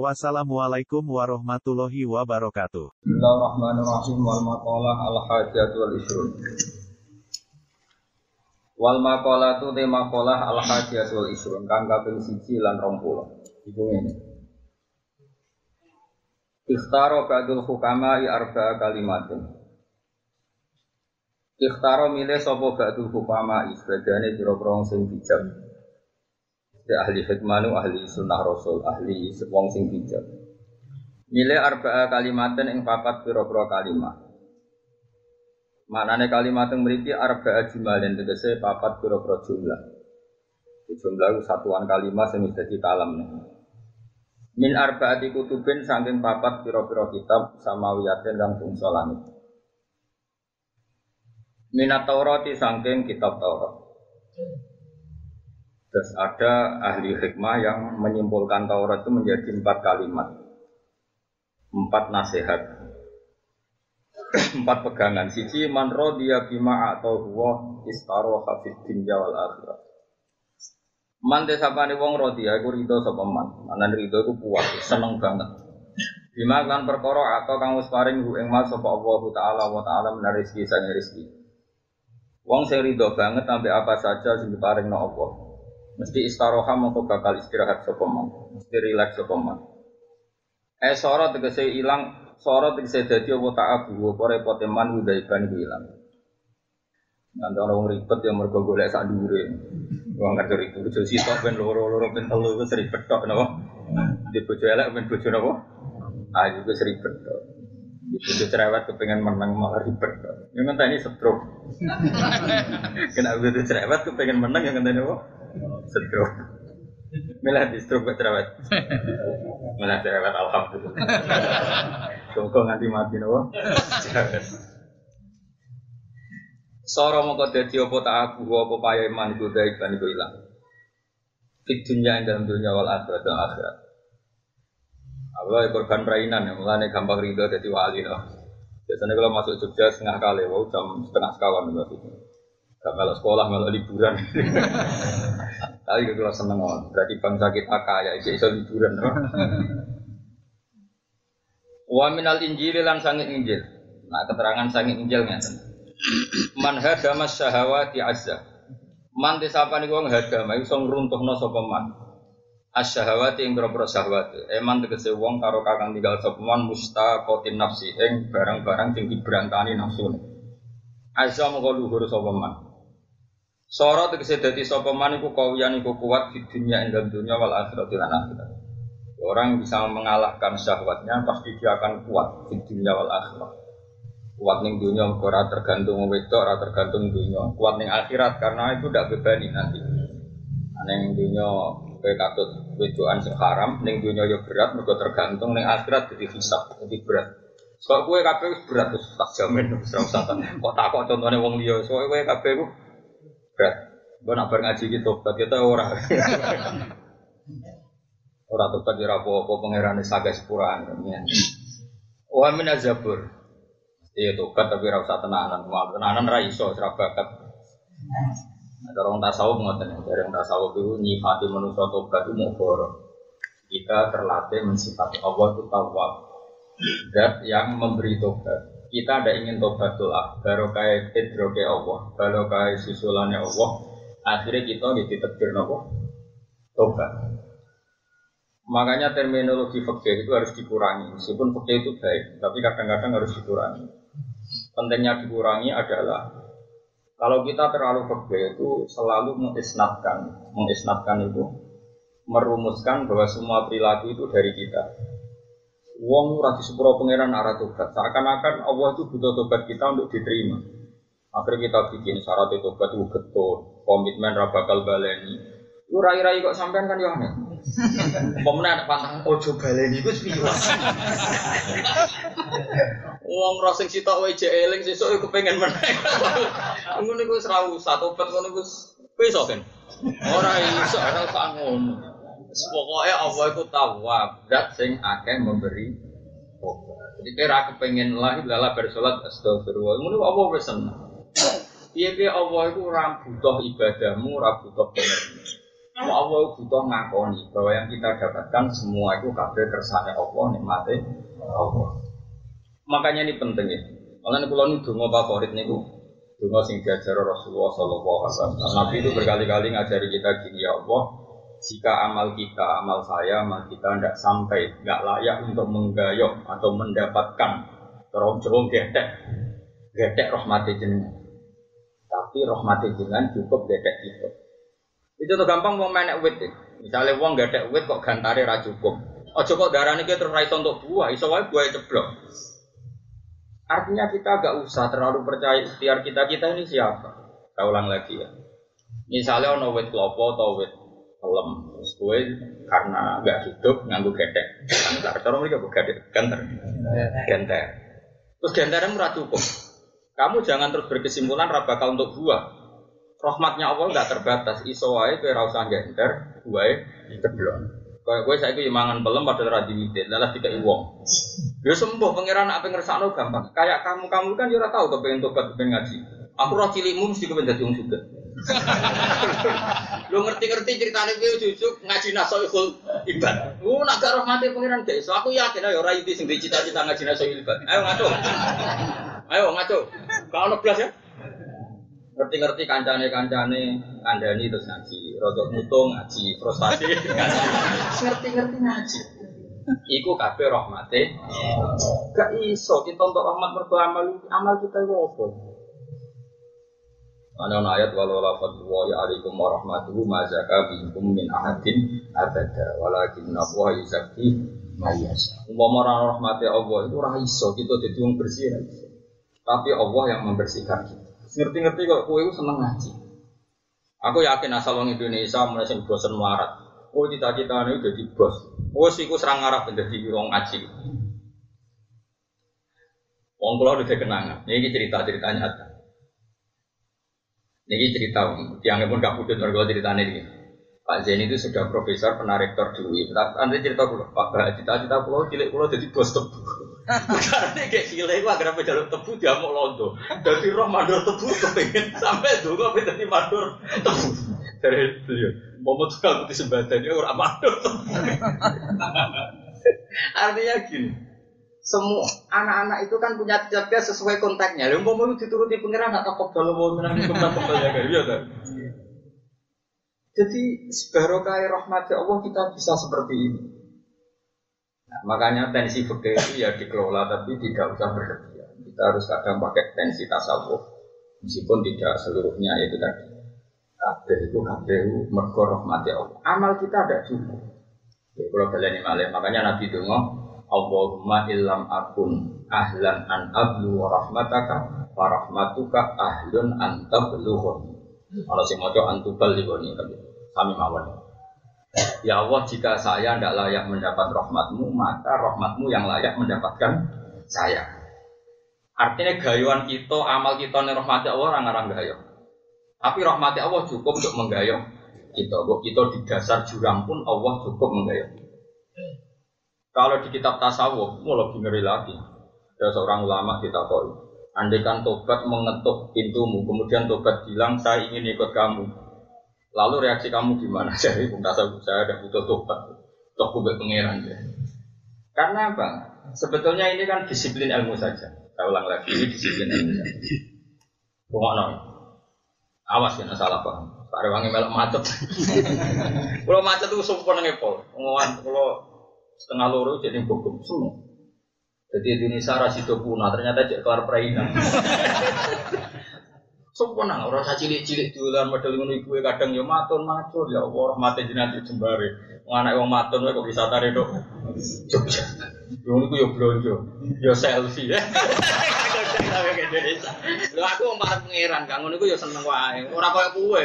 Wassalamualaikum warahmatullahi wabarakatuh. Bismillahirrahmanirrahim wal maqalah al hajat wal isrun. Wal maqalah tu te maqalah al hajat wal isrun kang kaping 1 lan 20. Iku ngene. Ikhtaro ba'dul hukama i arba kalimatin. Ikhtaro milih sapa ba'dul hukama i sebagane pira-pira sing bijak. Ya ahli hikmah ahli sunnah rasul, ahli wong sing bijak. Milih arba'a kalimaten ing papat pira-pira kalimat. Maknane kalimat yang mriki arba'a jumalin tegese papat pira-pira jumlah. Jumlah satuan kalimat sing dadi kalam. Min arba'ati kutubin saking papat pira-pira kitab samawiyatin kang bangsa langit. Minat Taurati saking kitab Taurat. Terus ada ahli hikmah yang menyimpulkan Taurat itu menjadi empat kalimat, empat nasihat, empat pegangan. Siji man dia bima atau huwa istaro hafid dunya wal akhirat. Man desapane wong rodiya iku rido sapa man. Anan rido iku puas, seneng banget. Bima kan perkara atau kang wis paring ing mas sapa Allah taala wa taala menawi rezeki sang rezeki. Wong sing rido banget sampai apa saja sing diparingno Allah. Mesti istaroha mongko bakal istirahat sapa Mesti rileks sapa Eh soro tegese ilang, soro tegese dadi apa tak abu, apa repote man udaiban iku ilang. Nanti orang ribet yang mergo golek sak dhuwure. Wong kerja ribet bojo sitok ben loro-loro ben telu wis ribet tok napa. Di bojo elek ben bojo napa? Ah juga ribet tok. Di bojo cerewet kepengen menang malah ribet tok. Yang ngenteni stroke. Kena bojo cerewet kepengen menang yang ngenteni apa? Stroke. Milah di stroke buat terawat. Milah terawat alhamdulillah. Semoga nganti mati nopo. Soro mongko dadi apa tak aku apa paya iman iku daik kan iku ilang. Di dunia yang dalam dunia wal akhirat dan akhirat. Allah korban perainan ya, mulane gampang ridho jadi wali loh. Biasanya kalau masuk Jogja setengah kali, wow jam setengah sekawan maksudnya. Gak melok sekolah, melok liburan. Tapi kalau seneng on, berarti bangsa kita kaya, iso iso liburan. Wa minal injil lan sangit injil. Nah keterangan sangit injil ngeten. Man hadama syahawati azza. Man disapa niku wong hadama iso ngruntuhno sapa man. Asyahawati ing grobro syahwat. Eman tegese wong karo kakang tinggal sapa man mustaqatin nafsi ing barang-barang sing diberantani nafsu. Azza mongko luhur sapa. Soro tegese dadi sapa man iku kawiyan iku kuat di dunia ing dunia wal akhirat lan akhirat. Orang bisa mengalahkan syahwatnya pasti dia akan kuat di dunia wal akhirat. Kuat ning dunia ora tergantung wedok, ora tergantung dunia. Kuat ning akhirat karena itu tidak bebani nanti. Ning dunia kowe katut wedokan sing haram, dunia yo berat mergo tergantung ning akhirat jadi hisab, jadi berat. Sok kowe kabeh wis berat terus tak jamin wis ora usah kok takok contone wong liya. Sok kowe kabeh berat. Gue nak ngaji gitu, tobat kita orang. Orang tobat di rapo-rapo pangeran saga sepuraan. Wah min azabur. Iya tobat tapi rasa tenanan. Wah tenanan raiso serabakat. Ada orang tasawuf ngoten, ada orang tasawuf itu nyifati manusia tobat itu mau Kita terlatih mensifati Allah itu tawab. Dan yang memberi tobat kita ada ingin tobat doa baru kayak idroke Allah baru kayak susulannya Allah. Akhirnya kita gitu terbir nopo tobat. Makanya terminologi fakir itu harus dikurangi. Meskipun fakir itu baik tapi kadang-kadang harus dikurangi. Pentingnya dikurangi adalah kalau kita terlalu fakir itu selalu mengisnatkan mengisnatkan itu merumuskan bahwa semua perilaku itu dari kita Wong ora sepuro pangeran arah tobat. Seakan-akan Allah itu butuh tobat kita untuk diterima. Akhirnya kita bikin syarat tobat itu betul, komitmen ra bakal baleni. Lu rai-rai kok sampean kan yo aneh. Pemenang ada pantang ojo baleni iku piye. Wong ora sing sitok wae jek eling sesuk iku pengen meneh. Ngono iku wis ra usah tobat ngono iku wis kan. Ora iso ora usah ngono. Pokoknya Allah itu tawab, dat sing akeh memberi. Jadi kira kepengen lah, lala bersolat astagfirullah. Ngono apa wis seneng. Piye Allah itu ora butuh ibadahmu, ora butuh benermu. Allah butuh ngakoni bahwa yang kita dapatkan semua itu kabeh kersane Allah, nikmate Allah. Makanya ini penting ya. Ini kalau ini dungo favorit nih dungo sing diajar Rasulullah Sallallahu Alaihi Wasallam. Nabi itu berkali-kali ngajari kita gini ya Allah. Jika amal kita, amal saya, amal kita tidak sampai, nggak layak untuk menggayok atau mendapatkan terong jorong gedek, gedek rahmati jenengan. Tapi rahmati jenengan cukup gedek itu. Itu tuh gampang mau menek wit. Misalnya uang ada wit kok gantare ra cukup. Ojo kok darah ini terus raiso untuk buah, iso wae buah ceblok. Artinya kita gak usah terlalu percaya ikhtiar kita kita ini siapa. Kita ulang lagi ya. Misalnya ono wit klopo atau wit kelem, gue karena gak hidup nganggu gedek. Gantar, cara mereka gedek, gantar, gantar. Terus gantar murah cukup. Kamu jangan terus berkesimpulan rabakal untuk buah rahmatnya Allah nggak terbatas. Iso wae kowe ora usah genter, wae ceblok. Kaya kowe saiki mangan pelem padahal ra diwitit, lalah dikai wong. Ya sembuh pangeran apa ngersakno gampang. Kayak kamu-kamu kan ya ora tau kepengen tobat kepengen ngaji. Aku roh cilikmu mesti kepengen wong juga. Lu ngerti-ngerti ceritane piye jujuk ngaji nasoihul ibad. Lu nak gak rahmati pangeran gak iso. Aku yakin ayo ora iki sing cita-cita ngaji nasoihul ibad. Ayo ngaco. Ayo ngaco. Kau ono blas ya? ngerti-ngerti kancane kancane kandani terus ngaji rodok mutung ngaji frustasi ngerti-ngerti ngaji Iku kabeh rahmate. Gak iso kita untuk rahmat mergo amal amal kita apa? Ana ayat walau lafad wa ya alaikum warahmatuhu ma zaka bikum min ahadin abada walakin Allah yuzakki mayasa. Umpama ora rahmate Allah itu ora iso kita dadi wong bersih Tapi Allah yang membersihkan kita ngerti-ngerti kok kowe seneng ngaji. Aku yakin asal wong Indonesia mulai sing bosen melarat. Oh cita-cita ini jadi bos. Oh sih ku serang arah menjadi wong ngaji. Wong kula udah kenangan. Ini cerita cerita nyata. Ini cerita yang pun gak putih mergo ceritanya ini. Pak Zain itu sudah profesor, pernah rektor dulu. Nanti cerita dulu, Pak cita-cita pulau cilik pulau jadi bos tebu. Karena kayak cilik gua agar apa jalur tebu dia mau londo. Dari roh mandor tebu kepengen sampai dulu apa jadi mandor tebu. Dari beliau, mau mau tukang putih sembada dia orang mandor tebu. Artinya gini, semua anak-anak itu kan punya cita sesuai kontaknya. Lalu mau mau dituruti pengiran atau kobal mau menangi kembang-kembang ya kan? Iya kan? Jadi sebarokah rahmat Allah kita bisa seperti ini. Nah, makanya tensi fikih itu ya dikelola tapi tidak usah berlebihan. Kita harus kadang pakai tensi tasawuf meskipun tidak seluruhnya itu tadi. Kabeh itu kabeh mergo rahmat Allah. Amal kita ada cukup. Ya, kalau kalian malah makanya Nabi Dungo Allahumma illam akun ahlan an ablu wa rahmataka wa rahmatuka ahlun an tablughun. Kalau si mojo antubal di boni tapi kami mawon. Ya Allah, jika saya tidak layak mendapat rahmatmu, maka rahmatmu yang layak mendapatkan saya. Artinya gayuan kita, amal kita nih rahmati Allah orang orang gayo. Tapi rahmati Allah cukup untuk menggayo kita. Kita di dasar jurang pun Allah cukup menggayo. Kalau di kitab tasawuf, mau lebih ngeri lagi. Ada seorang ulama kita tahu. Andaikan tobat mengetuk pintumu, kemudian tobat bilang saya ingin ikut kamu. Lalu reaksi kamu gimana? Jadi tasawuf saya ada butuh tobat, toh kubek pangeran ya. Karena apa? Sebetulnya ini kan disiplin ilmu saja. Saya ulang lagi ini disiplin ilmu saja. Rumah Awas ya salah paham. Pak wangi melok macet. Kalau macet itu sumpah ngepol. Ngomongan kalau setengah loro jadi bogum semua. Jadi Indonesia rasido punah, ternyata cek kelar perainan. Sempurna, orang saya cilik-cilik duluan model ngono ibu kadang ya maton macul ya Allah mati jenengan jembare. Wong anak wong maton kok bisa tarik dok. Jogja. Yo niku yo blonjo, yo selfie. Lho aku parek pangeran, kang ngono iku yo seneng wae. Ora koyo kowe.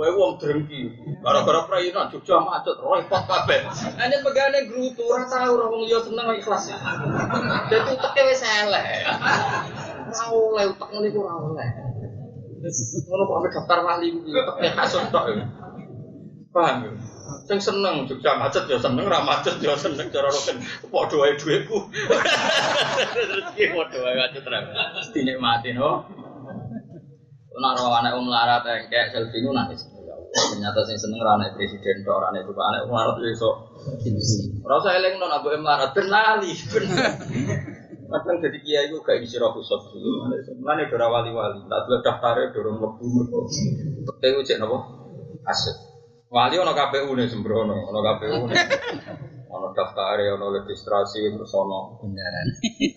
Kowe wong drengki. Gara-gara prainan Jogja macet, repot kabeh. Ane pegane grutu ora tau ora wong liya seneng ikhlas. Dadi uteke wis elek. Ora oleh utek ngene iku ora oleh. Ngono kok ambil daftar wali kuwi uteke kasut tok. Paham ya? Sing seneng Jogja macet ya seneng, ra macet ya seneng cara roken padha wae dhuwitku. Terus ki padha wae macet ra. Dinikmati no. Nak ro anak wong larat engkek selfie nu nangis. Ya Ternyata sing seneng ra anak presiden tok ora anak bapak anak wong larat iso. Ora usah eling non abu melarat ben lali. Kadang jadi kiai itu gak isi roh dulu. Mana dora wali-wali. Tak daftarnya dorong lebu mereka. Tapi ucap nopo aset. Wali ono KPU nih sembrono, ono KPU nih. Ono daftarnya, ono registrasi, terus ono Beneran.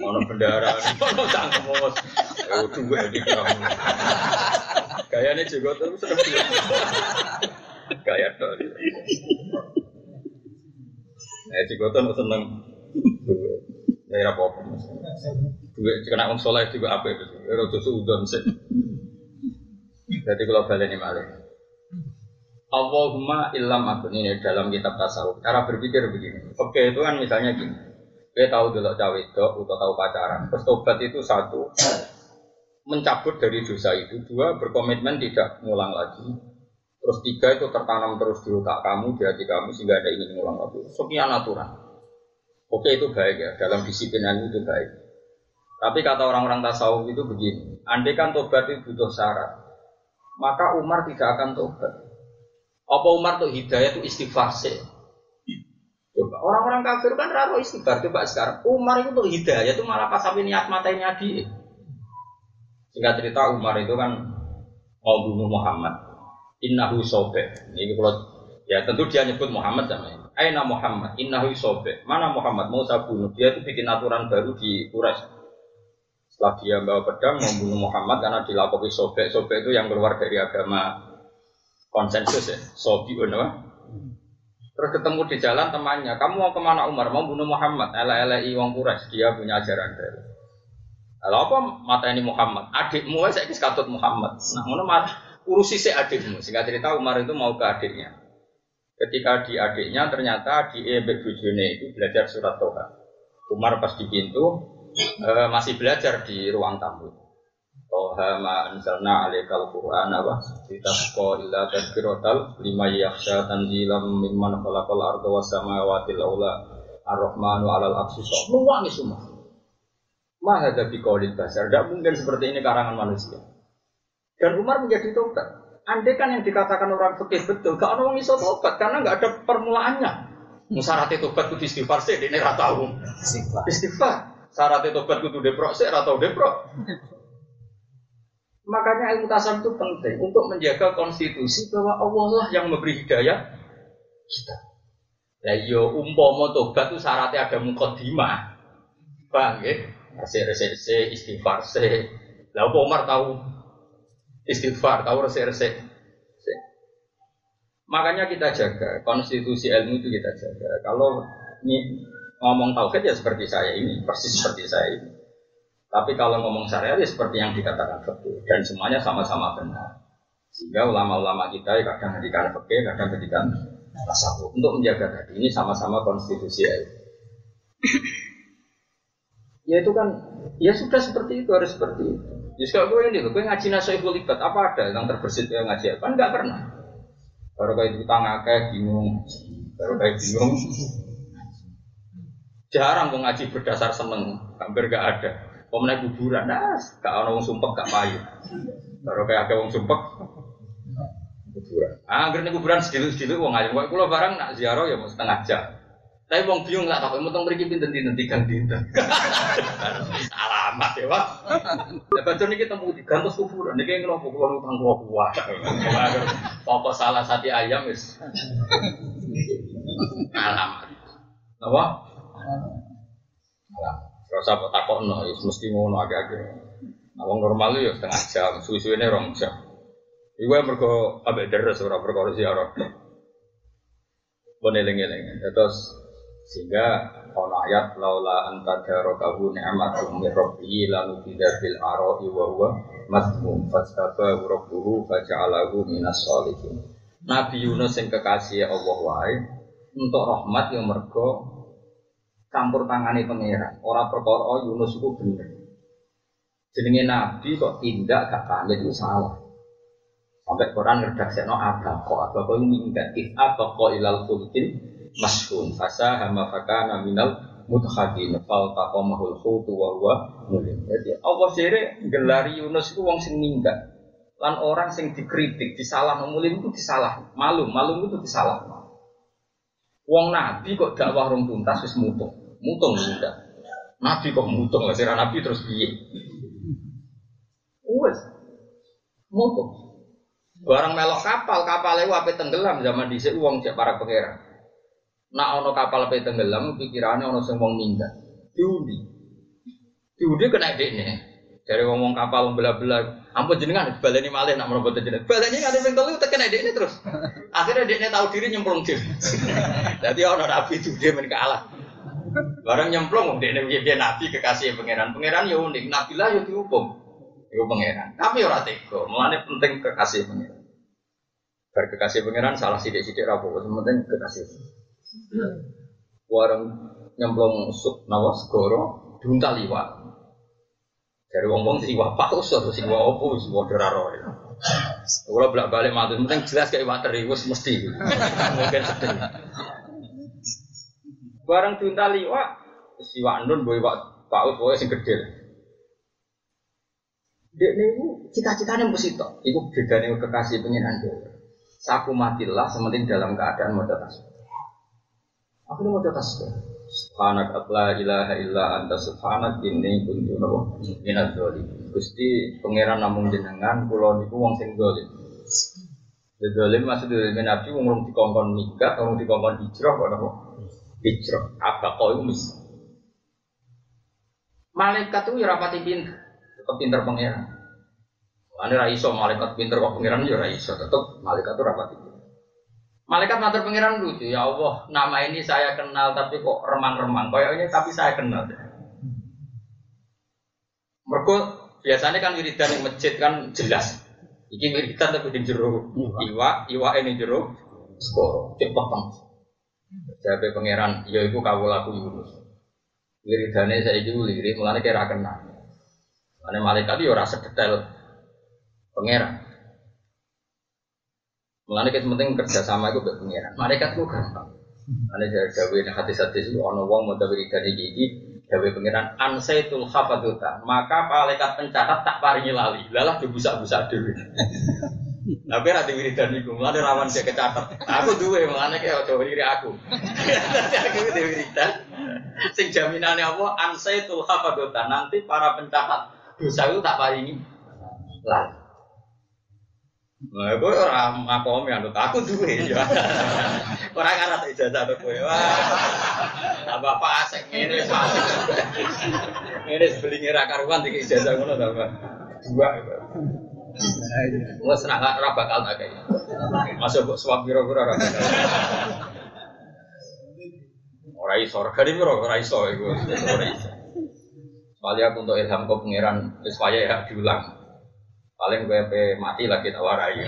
ono bendara, ono cangkem mos. Eh dua di kamu. Kayaknya juga terus sedang Kayak tuh. Eh juga tuh seneng. Ya apa apa. Duit kena wong soleh juga apa itu. Rodo suudon sih. Jadi kalau balik ini malah. Allahumma illam akun ini dalam kitab tasawuf. Cara berpikir begini. Oke itu kan misalnya gini. Kita tahu dulu cawe itu atau tahu pacaran. Terus tobat itu satu mencabut dari dosa itu. Dua berkomitmen tidak ngulang lagi. Terus tiga itu tertanam terus di otak kamu, di hati kamu sehingga ada ingin ngulang lagi. Sekian aturan. Oke itu baik ya dalam disiplin itu baik. Tapi kata orang-orang tasawuf itu begini. Andai kan tobat itu butuh syarat, maka Umar tidak akan tobat. Apa Umar tuh hidayah itu istighfar sih? Coba orang-orang kafir kan raro istighfar coba sekarang. Umar itu tuh hidayah itu malah pas sampai niat matanya dia. Singkat cerita Umar itu kan mau bunuh Muhammad. Innahu sobe. Ini kalau ya tentu dia nyebut Muhammad namanya. Aina Muhammad, innahu sobe. Mana Muhammad mau saya bunuh? Dia itu bikin aturan baru di Quraisy. Setelah dia bawa pedang membunuh Muhammad karena dilakukan sobek. Sobek itu yang keluar dari agama konsensus ya. Sobi apa? Terus ketemu di jalan temannya, kamu mau ke mana Umar? Mau bunuh Muhammad? Ela-elai wong Quraisy, dia punya ajaran baru. Lalu apa mata ini Muhammad? Adikmu saya kis katut Muhammad. Nah, mana urusi si adikmu. Sehingga cerita Umar itu mau ke adiknya. Ketika di adiknya ternyata di Ebek Bujone itu belajar surat Toha. Umar pas di pintu eh, masih belajar di ruang tamu. Toha ma anzalna alaikal Qur'an apa? Litasqa illa tadhkiratal lima yakhsha tanzilam mimman khalaqal arda was samawati ula ar-rahmanu alal arsy Semua nih semua. Mahada biqaulil basar. Tidak mungkin seperti ini karangan manusia. Dan Umar menjadi tobat. Andai kan yang dikatakan orang fikih betul, gak orang iso tobat karena nggak ada permulaannya. Syaratnya tobat kudu istighfar sih, ini ra tahu. Istighfar. Syaratnya tobat kudu deprok sih, ra tahu deprok. Makanya ilmu tasawuf itu penting untuk menjaga konstitusi bahwa Allah lah yang memberi hidayah kita. Ya yo umpama tobat itu syaratnya ada mukaddimah. Bang, ya? Resik-resik istighfar sih. Lah Umar tahu istighfar, tahu resik-resik. Makanya kita jaga konstitusi ilmu itu kita jaga. Kalau ini ngomong tauhid ya seperti saya ini, persis seperti saya ini. Tapi kalau ngomong syariat ya seperti yang dikatakan fikih dan semuanya sama-sama benar. Sehingga ulama-ulama kita ya kadang ngedikan fikih, kadang ngedikan tasawuf untuk menjaga tadi ini sama-sama konstitusi ilmu. ya itu kan ya sudah seperti itu harus seperti itu. Jadi kalau gue ini, gue ngaji nasoiful ibadat apa ada yang terbersit yang ngaji apa? Enggak pernah. Baru kayak itu ngakeh bingung, baru kayak bingung. Jarang gue ngaji berdasar seneng, hampir gak ada. Pemenang kuburan, nah, gak ada orang sumpek gak payu. Baru kayak ada orang sumpek, kuburan. Ah, akhirnya kuburan sedikit-sedikit, wong ngaji. Kalau barang nak ziarah ya mau setengah jam. Tapi wong bingung lah, tapi mau mriki pinten dinten tigang dinten. Alamat ya, Pak. Ya baca niki temu digantos kuburan, niki ngono kulo utang kulo kuat. Pokok salah satu ayam wis. Alamat. Apa? Alamat. Rasa kok takokno, wis mesti ngono agak-agak. Nah, normal ya setengah jam, suwi-suwine rong jam. Iku mergo ambek deres ora perkara ziarah. Bon eling-eling. Terus sehingga ono ayat laula anta darakahu ni'matum min rabbihi lanu bidarbil arahi wa huwa mazmum fastaba rabbuhu faja'alahu minas sholihin Nabi Yunus yang kekasih Allah wae untuk rahmat yang mergo campur tangani pangeran. Orang perkara Yunus itu bener. Jenenge Nabi kok tindak gak pamit itu salah. Sampai Quran no apa kok apa kok minggat if apa kok ilal fulkin masyhun fasa hama fakana minal mutakhadin fal taqamahul khutu wa huwa mulim. Jadi Allah sire gelari Yunus itu wong sing minggat lan orang sing dikritik, disalah mulim itu disalah, malu, malu itu disalah. Wong nabi kok dakwah rong tuntas wis mutung, mutung enggak. Nabi kok mutung lah, sira nabi terus piye? Wes mutung. Barang melok kapal, kapal itu apa tenggelam zaman di uang cek para pangeran. Nak ono kapal apa tenggelam, pikirannya ono wong minggat. Diundi, diundi kena dekne. Dari ngomong kapal bela-bela, ampun jenengan baleni malih nak merobot jenengan. Baleni ada yang tahu tekan ini terus. Akhirnya dia tahu diri nyemplung diri. Jadi orang nabi itu dia menikah Allah. Barang nyemplung dia dia, nabi kekasih pangeran. Pangeran ya unik, nabi lah ya dihukum. Itu pangeran. Kami orang tega, mulanya penting kekasih pangeran. Bar kekasih pangeran salah sidik-sidik rapuh, penting kekasih. Warung nyemplung suk nawas goro, diuntal liwat. Dari wong-wong sing wah paus atau sing wah opo sing wah deraro. Kalau bolak balik matur, penting jelas kayak water wis mesti. Mungkin sedih. Barang tuntali wah si Wandun boy wak paus boy sing gede. Dek niku cita-citanya mesti tok. Iku bedane kekasih pengiran dia. Saku matilah sementing dalam keadaan mau tasbih. Aku mau tasbih. Subhanak la ilaha illa anta subhanak ini kuntu napa minat zalim. Gusti pangeran namung jenengan kula niku wong sing zalim. Zalim maksud dari Nabi wong rong dikongkon nikah, wong dikongkon hijrah kok napa? Hijrah. Apa kok iku mis? Malaikat itu ya rapati pinter, tetap pinter pangeran. Ane ra iso malaikat pinter kok pangeran ya ra iso, tetap malaikat itu rapati pinter. Malaikat matur pengiran lucu, ya Allah, nama ini saya kenal tapi kok remang-remang. Kayaknya tapi saya kenal. Mereka biasanya kan wiridan yang masjid kan jelas. Iki wiridan tapi di jero iwa, iwa ini jero skoro, cepat bang. Jadi pangeran, ya itu kau laku Yunus. Wiridannya saya itu lirik, mulanya kira kenal. Karena malaikat itu ya rasa detail pangeran. Mulane kita penting kerjasama itu buat pengiran. Malaikat itu gampang. Ane dari hati hati itu ono wong mau dawe dari gigi dawe pengiran ansaitul hafaduta. Maka malaikat pencatat tak paringi lali. Lalah dibusak-busak dulu. Tapi nanti wiridan itu, mulane rawan dia kecatat. Aku duwe, mulane kayak coba diri aku. Nanti aku di wiridan. Sing jaminannya apa? Ansaitul hafaduta. Nanti para pencatat dosa itu tak paringi lali. Nah, gue orang makom yang aku duwe ya. Orang kan ada ijazah tuh gue. Wah, bapak asik ini asik. Ini beli ngira karuan tiga ijazah ngono tau Dua. Gue senang ora bakal tak kayak. Masuk kok suap biro-biro ora bakal. Ora iso, ora biro ora iso iku. Ora iso. Kali aku untuk ilham kau pangeran, wis ya diulang. Paling gue mati lagi tak warai.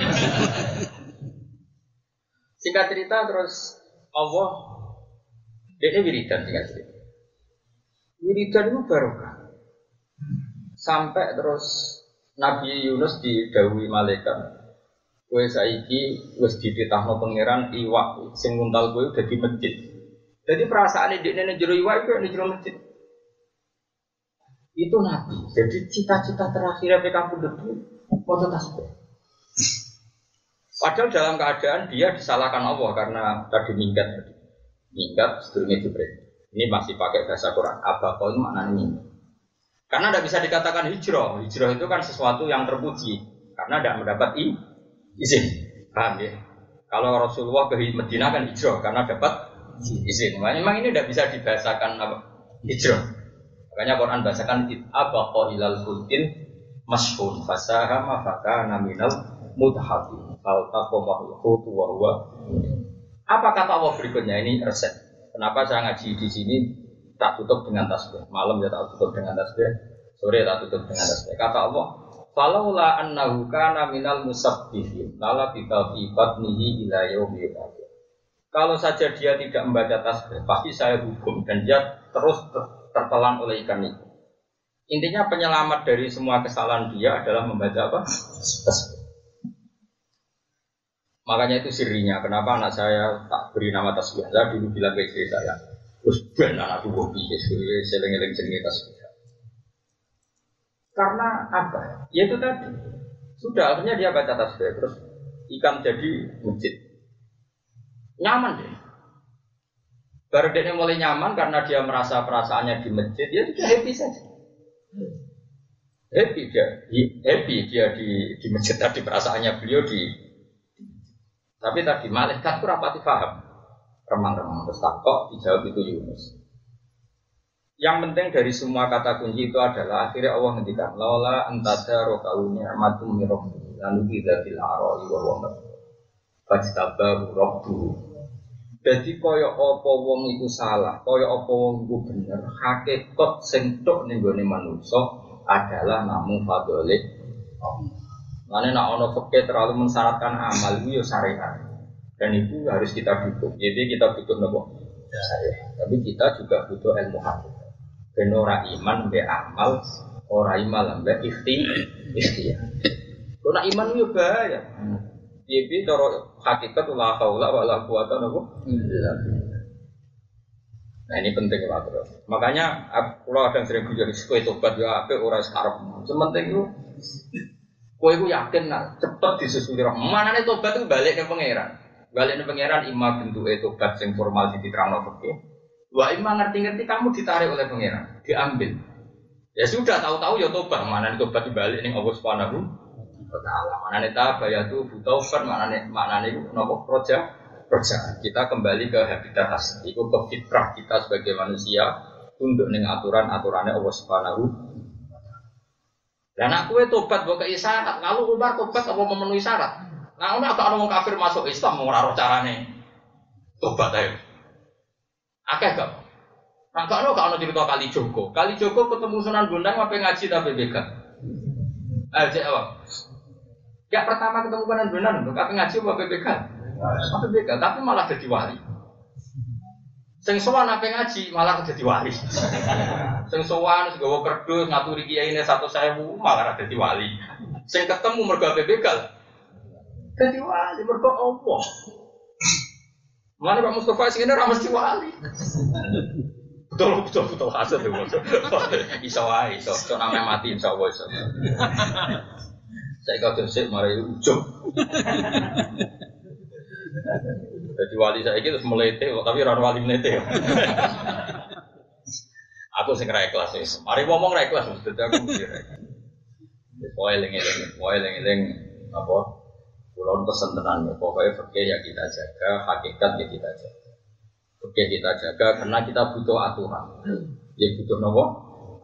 Singkat cerita terus Allah ini wiridan singkat cerita. Wiridan itu barokah. Sampai terus Nabi Yunus didawi malaikat. Kue saiki wis dititahno pangeran iwak sing nguntal kue udah di masjid. Jadi perasaan ini di jero iwak itu di jero masjid. Itu Nabi. Jadi cita-cita terakhir PK Pundut foto tasbih. Padahal dalam keadaan dia disalahkan Allah karena tadi minggat. Minggat sedurungnya Jibril. Ini masih pakai bahasa Quran. Abakol itu maknanya minggat. Karena tidak bisa dikatakan hijrah. Hijrah itu kan sesuatu yang terpuji. Karena tidak mendapat izin. Paham ya? Kalau Rasulullah ke Medina kan hijrah karena dapat izin. Memang ini tidak bisa dibahasakan apa? Hijrah. Makanya Quran bahasakan abaqo ilal fulkin masyhun fasahama fakana minal mudhatin fal wa apa kata Allah berikutnya ini resep kenapa saya ngaji di sini tak tutup dengan tasbih malam ya tak tutup dengan tasbih sore tak tutup dengan tasbih kata Allah Falaula annahu kana minal musabbihin lala bita fi batnihi ila yaumil Kalau saja dia tidak membaca tasbih, pasti saya hukum dan dia terus tertelan oleh ikan itu. Intinya penyelamat dari semua kesalahan dia adalah membaca apa? Tasbih. Makanya itu sirinya. Kenapa anak saya tak beri nama tasbih? Saya dulu bilang ke istri saya, terus ben anakku bobi, seling-eling jenenge tasbih. Karena apa? Ya itu tadi. Sudah akhirnya dia baca tasbih terus ikan jadi masjid. Nyaman deh. Baru dia mulai nyaman karena dia merasa perasaannya di masjid, dia sudah happy saja. Happy dia, happy dia di, di masjid tadi perasaannya beliau di. Tapi tadi malaikat itu rapati paham. Remang-remang terus kok dijawab itu Yunus. Yang penting dari semua kata kunci itu adalah akhirnya Allah ngendikan laula antada rokalu ni'matum min lalu tidak aroi wa wa fajtabahu rabbuhu jadi kaya apa wong iku salah, kaya apa wong iku bener, hakikat sing tok ning gone manungsa adalah namung fadhole Mane nak ono fikih terlalu mensyaratkan amal itu ya syariat. Dan itu harus kita dukung. Jadi kita butuh nopo? Syariat. Tapi kita juga butuh ilmu. Ben ora iman be amal, ora iman be ikhtiar. Kau nak iman yo bahaya. Piye-piye cara hakikat la haula wala quwata napa? Nah ini penting lah terus. Makanya aku kadang sering guyon kowe tobat ya apik ora sekarang. Sementing itu kowe ku yakin nak cepet disusuli roh. Manane tobat itu balik ke pangeran. Balik ke pangeran ima bentuke tobat sing formal diterangno fikih. Wa imma ngerti-ngerti kamu ditarik oleh pangeran, diambil. Ya sudah tahu-tahu ya tobat, mana nih tobat dibalik nih Allah Subhanahu wa taala. Mana nih tabayatu butaufan, mana nih mana nih nopo proja proja. Kita kembali ke habitat asli, itu ke fitrah kita sebagai manusia tunduk dengan aturan-aturannya Allah Subhanahu dan aku itu tobat buat isyarat, lalu Umar tobat apa memenuhi syarat? Nah, ini agak orang kafir masuk Islam mau ngaruh carane tobat ayo. Akeh gak? Nah, kalau gak ada cerita kali Joko, kali Joko ketemu Sunan Bonang apa ngaji tapi bega. Aja apa? Ya pertama ketemu Sunan Bonang, tapi ngaji apa BPK? Apa BPK? Tapi malah jadi wali. Sing sowan apa ngaji malah jadi wali. Sing sowan segawa kerdus ngaturi satu sewu malah jadi wali. Sing ketemu mergo BPK. Jadi wali mergo Allah. Mana Pak Mustafa sing ini ramas mesti wali. Betul betul betul hasil tuh. Iso wae iso. So namanya mati insya Allah iso. Saya kau tersik mari ujung. Jadi wali saya itu melete, tapi orang wali melete. Aku sing ra ikhlas wis. Mari ngomong ra ikhlas mesti aku mikir. Wis poe eling-eling, poe eling-eling apa Kulon pesen tenan ya, pokoknya fakir ya kita jaga, hakikat ya kita jaga. Fakir kita jaga karena kita butuh aturan. Ya butuh nopo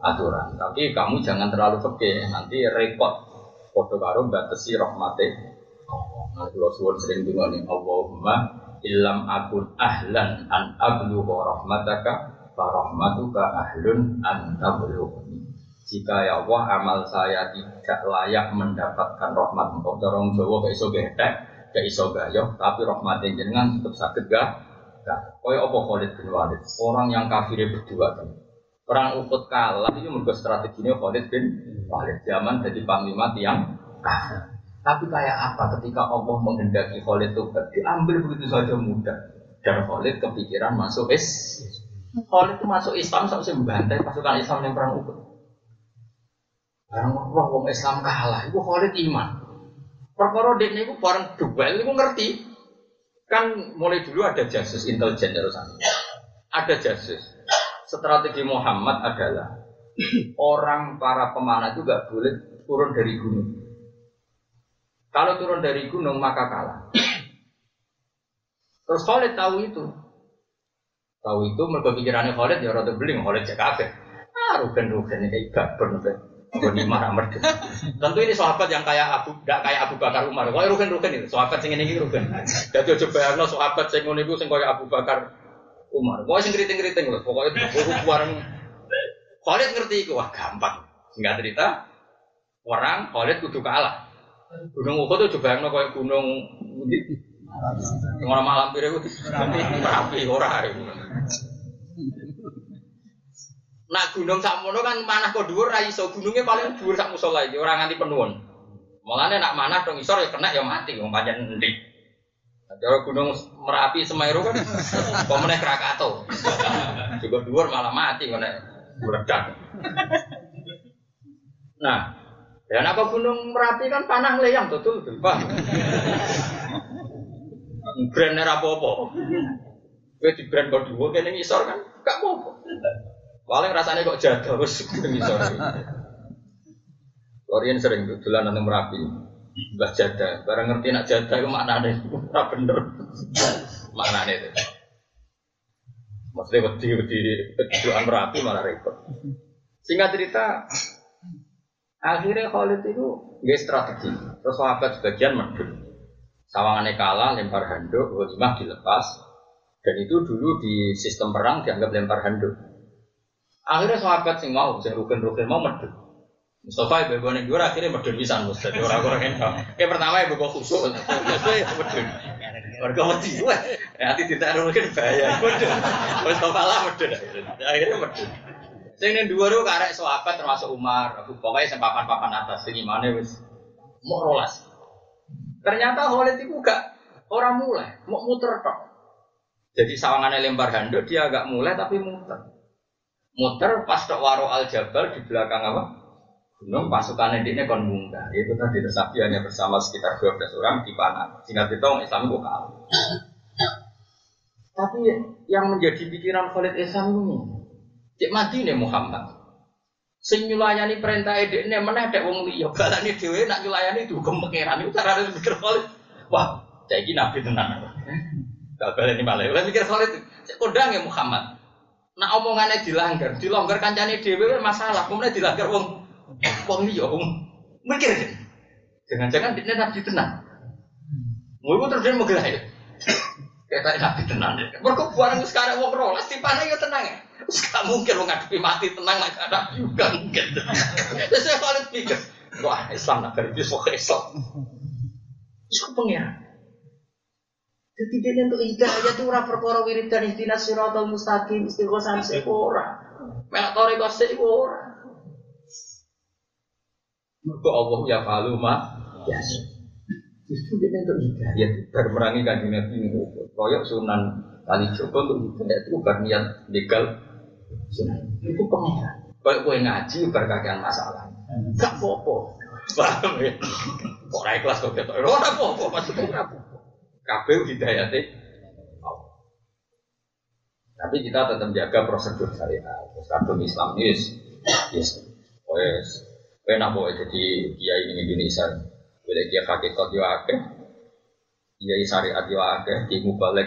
aturan. Tapi kamu jangan terlalu fakir, nanti repot. Foto baru batasi rahmati. Nah, kalau suwon sering dengar nih, Allahumma ilham akun ahlan an abluhu rahmataka fa rahmatuka ahlun an tablughuni jika ya Allah amal saya tidak layak mendapatkan rahmat engkau. Dorong Jawa gak iso gehtek gak iso gayo tapi rahmat jenengan tetap sakit gak gak kaya apa Khalid bin Walid? Orang yang kafir berdua kan perang Uhud kalah itu mergo strateginya Khalid bin Walid. Zaman jadi panglima tiang kafir. Tapi kayak apa ketika Allah menghendaki Khalid itu diambil begitu saja mudah. Dan Khalid kepikiran masuk is Khalid itu masuk Islam sampai membantai pasukan Islam yang perang Uhud Barang roh wong Islam kalah, itu Khalid iman. Perkara dekne iku bareng duel iku ngerti. Kan mulai dulu ada jasus intelijen terusan. Ada jasus. Strategi Muhammad adalah orang para pemanah itu gak boleh turun dari gunung. Kalau turun dari gunung maka kalah. Terus Khalid tahu itu. Tahu itu mereka pikirannya Khalid ya rada beling Khalid cek kafe. Ah rugen rugen kayak gabur marah merdu. Tentu ini sahabat yang kayak Abu, gak kayak Abu Bakar Umar. Kau rugen rugen itu, sahabat sing ini rugen. Jadi coba no sahabat sing ini itu sing kayak Abu Bakar Umar. Kau sing keriting keriting loh, pokoknya buku bareng. Khalid ngerti itu, wah gampang. Singkat cerita, Orang Khalid kudu kalah. Gunung Uhud itu coba yang kayak gunung ini. Orang malam pire itu rapi ora. Nak gunung sakmono kan manah kok dhuwur ra iso gunungnya paling dhuwur sak musala iki ora nganti penuhun. Mulane nak manah dong isor ya kena ya mati wong pancen endi. Kalau gunung Merapi Semeru kan pemenang Krakatau. Juga dhuwur malah mati kena meledak. Nah, dan apa gunung Merapi kan panah leyang betul betul, Pak. Brand apa-apa. Kowe di brand kok dhuwur kene ngisor kan gak apa-apa. Paling rasanya kok jaga wis ngisor. Korean sering dolan nang Merapi. Mbah jada, barang ngerti nak jada itu maknane ora bener. maknane itu. Maksudnya wedi wedi kejuan Merapi malah repot. Singkat cerita, akhirnya Khalid itu nggak strategi. Terus sahabat sebagian medun. Sawangannya kalah, lempar handuk, ghanimah dilepas. Dan itu dulu di sistem perang dianggap lempar handuk. Akhirnya sahabat sing mau, sing rukun-rukun mau medun. Mustafa ibu ibu nih gue akhirnya medun bisa Mustafa jadi orang orang yang kayak pertama ibu gue khusus Mustafa ya medun warga mati gue nanti tidak mungkin bahaya. Medun Mustafa lah medun akhirnya medun sing ini dua dulu karek sahabat termasuk Umar Abu pokoknya sempapan papan atas. Sing gimana wis mau rolas. Ternyata Khalid itu gak orang mulai mau muter tok. Jadi sawangannya lempar handuk dia agak mulai tapi muter muter pas tok waro al jabal di belakang apa? Gunung pasukan ini kon munggah itu tadi tersapi hanya bersama sekitar 12 orang di panah. Singkat itu Islam itu kalah. Tapi yang menjadi pikiran Khalid Islam ini. Cek mati nih Muhammad. Sing nyulayani perintah edek ini mana ada wong liya. Balani dhewe nak nyulayani itu kemekeran itu cara pikir Khalid. Wah cek ini nabi tenan. Gak balani malah. Ulah mikir Khalid cek kondang ya Muhammad nak omongannya dilanggar dilonggar kancane dhewe masalah kemudian dilanggar wong Wong liya wong mikir. Jangan-jangan dia nabi tenang. Mau itu terus dia mau gelah ya. Kayak nabi tenang barang sekarang wong rolas di mana ya tenang ya. Gak mungkin mau ngadepi mati tenang lagi ada juga mungkin. Terus saya kalau pikir, wah Islam nak itu sok Islam. Itu pengiran. Jadi dia untuk hidayah itu ora perkara wiridan ihdinas siratal mustaqim. Istiqosan sik ora. Melak toriko sik Allah ya falu ma ya Justru dia untuk hidayah. Bermerangi kanji Nabi Koyok sunan kali Joko untuk hidayah itu berniat legal. Sunan. Itu pengeran Koyok kue ngaji berkakian masalah. Gak popo Paham ya? Kok naik kelas kok ketok. Ora popo maksudnya ora Kabeh hidayah tapi kita tetap jaga prosedur syariat. Kadung Islam yes, yes, yes, Kowe nak mau jadi kiai ini Indonesia, boleh kiai hakikat yo akeh, kiai syariat yo akeh, kiai mubalek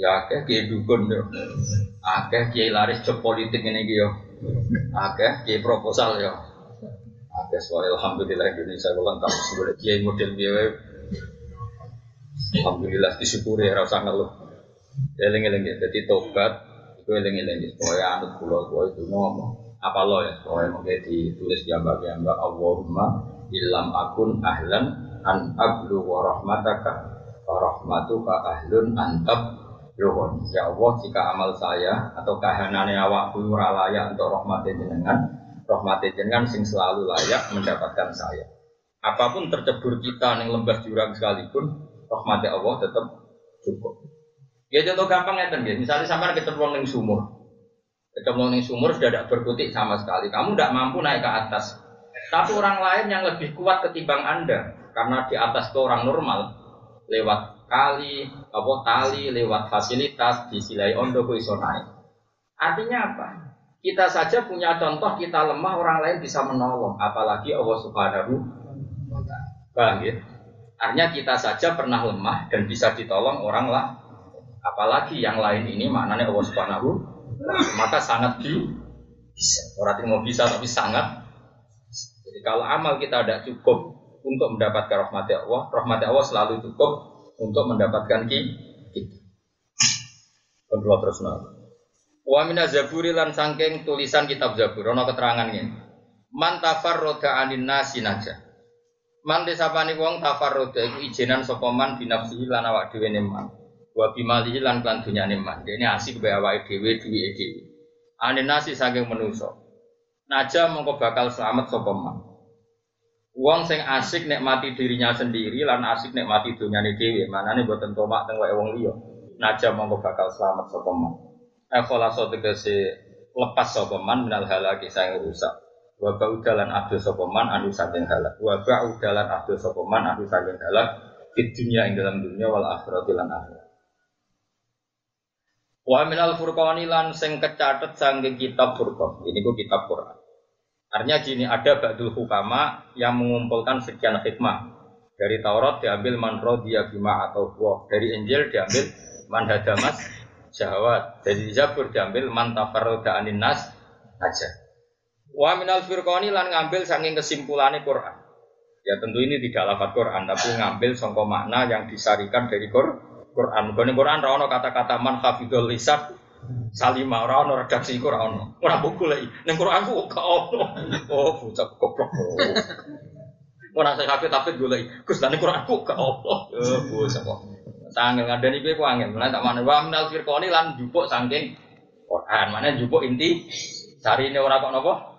akeh, kiai dukun yo akeh, kiai laris job politik ini yo akeh, kiai proposal yo akeh. Soalnya alhamdulillah Indonesia kalau lengkap boleh kiai model biaya. Alhamdulillah disyukuri rasa ngeluh. Eling-eling ya, jadi tobat itu eling-eling. Pokoknya anut pulau itu ngomong apa lo ya pokoknya mungkin ditulis gambar gambar Allahumma ilam akun ahlan an ablu wa rahmataka wa rahmatuka ahlun antab Yohon. Ya Allah, jika amal saya atau kahanane awakku ora layak untuk rahmat jenengan, rahmat jenengan sing selalu layak mendapatkan saya. Apa pun tercebur kita yang lembah jurang sekalipun, rahmat Allah tetap cukup. Ya contoh gampang ya, misalnya sampai kita yang sumur, Ketemu nih sumur sudah tidak berkutik sama sekali. Kamu tidak mampu naik ke atas. Tapi orang lain yang lebih kuat ketimbang Anda, karena di atas itu orang normal, lewat kali, apa tali, lewat fasilitas, disilai ondo iso naik. Artinya apa? Kita saja punya contoh kita lemah, orang lain bisa menolong. Apalagi Allah Subhanahu wa Taala. ya? Artinya kita saja pernah lemah dan bisa ditolong orang lah. Apalagi yang lain ini maknanya Allah Subhanahu maka sangat di bisa. Orang mau bisa tapi sangat. Jadi kalau amal kita tidak cukup untuk mendapatkan rahmat Allah, rahmat Allah selalu cukup untuk mendapatkan kita. Kedua terus. Wa mina zaburi lan sangking tulisan kitab zabur. Ono keterangan ini. Man tafarroda anin nasi naja. Man desapani wong tafarroda iku ijenan sapa man binafsihi lan awak dhewe man. Wa bimalihi lan kan dunyane man. Dene asik bae awake dhewe duwe dhewe. Anin nasi saking manusa. Naja mongko bakal selamat sapa man. Wong sing asik nikmati dirinya sendiri lan asik nikmati dunyane dhewe, manane boten tomak teng wae wong liya. Naja mongko bakal selamat sapa man. Ekholasa tegese lepas sapa man minal halaki sang rusak. Wa ba'udalan abdu sapa man anu saking halak. Wa ba'udalan abdu sapa man anu saking halak di dunia ing dalam dunia wal akhirat lan akhirat. Wa minal furqani lan sing kecatet saking kitab Furqan. Ini ku kitab Quran. Artinya gini, ada Ba'dul Hukama yang mengumpulkan sekian hikmah. Dari Taurat diambil man dia bima atau buah. Dari Injil diambil man hadamas syahwat. Dari Zabur diambil man tafarroda anin nas aja. Wa minal firqani lan ngambil saking kesimpulannya Quran. Ya tentu ini tidak lafaz Quran, tapi ngambil songko makna yang disarikan dari Quran. Quran, Quran rawon kata-kata man hafidul lisan Salima ora ono redaksi iku ora ono. Ora buku lagi. Ning Quran ku gak ono. Oh, bocah goblok. Ora saya kafe tapi golek. Gus lan Quran ku gak ono. Oh, bocah kok. Ngadani kowe ku angel. Mulai tak mana wa minal firqani lan jupuk saking Quran. Mana jupuk inti ini ora kok napa?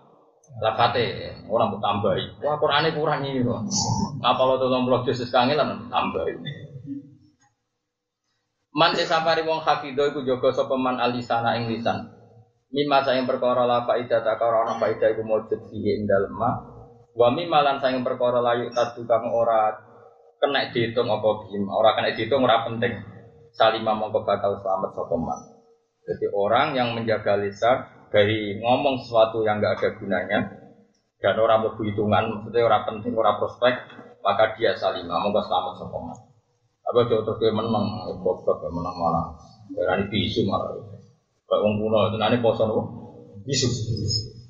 Lafate ora mbok tambahi. Wah, Qurane kurang ini. Ngapa lo 30 juz kangelan tambahi. Man esapari wong hafido iku jaga sapa man alisana ing lisan. Mimma sayang perkara la faida ta karo ana faida iku mujud fihi ing dalem ma. Wa mimma lan sayang perkara layu tadu kang ora kena dihitung apa bim, ora kena dihitung ora penting. Salima mongko bakal selamat sapa man. Jadi orang yang menjaga lisan dari ngomong sesuatu yang enggak ada gunanya dan orang berhitungan, maksudnya orang penting, orang prospek, maka dia salimah, mongko selamat man. Apa jauh terus dia menang, goblok ya menang malah. Berani bisu malah. Kayak wong kuno itu nanti poso nopo. Bisu.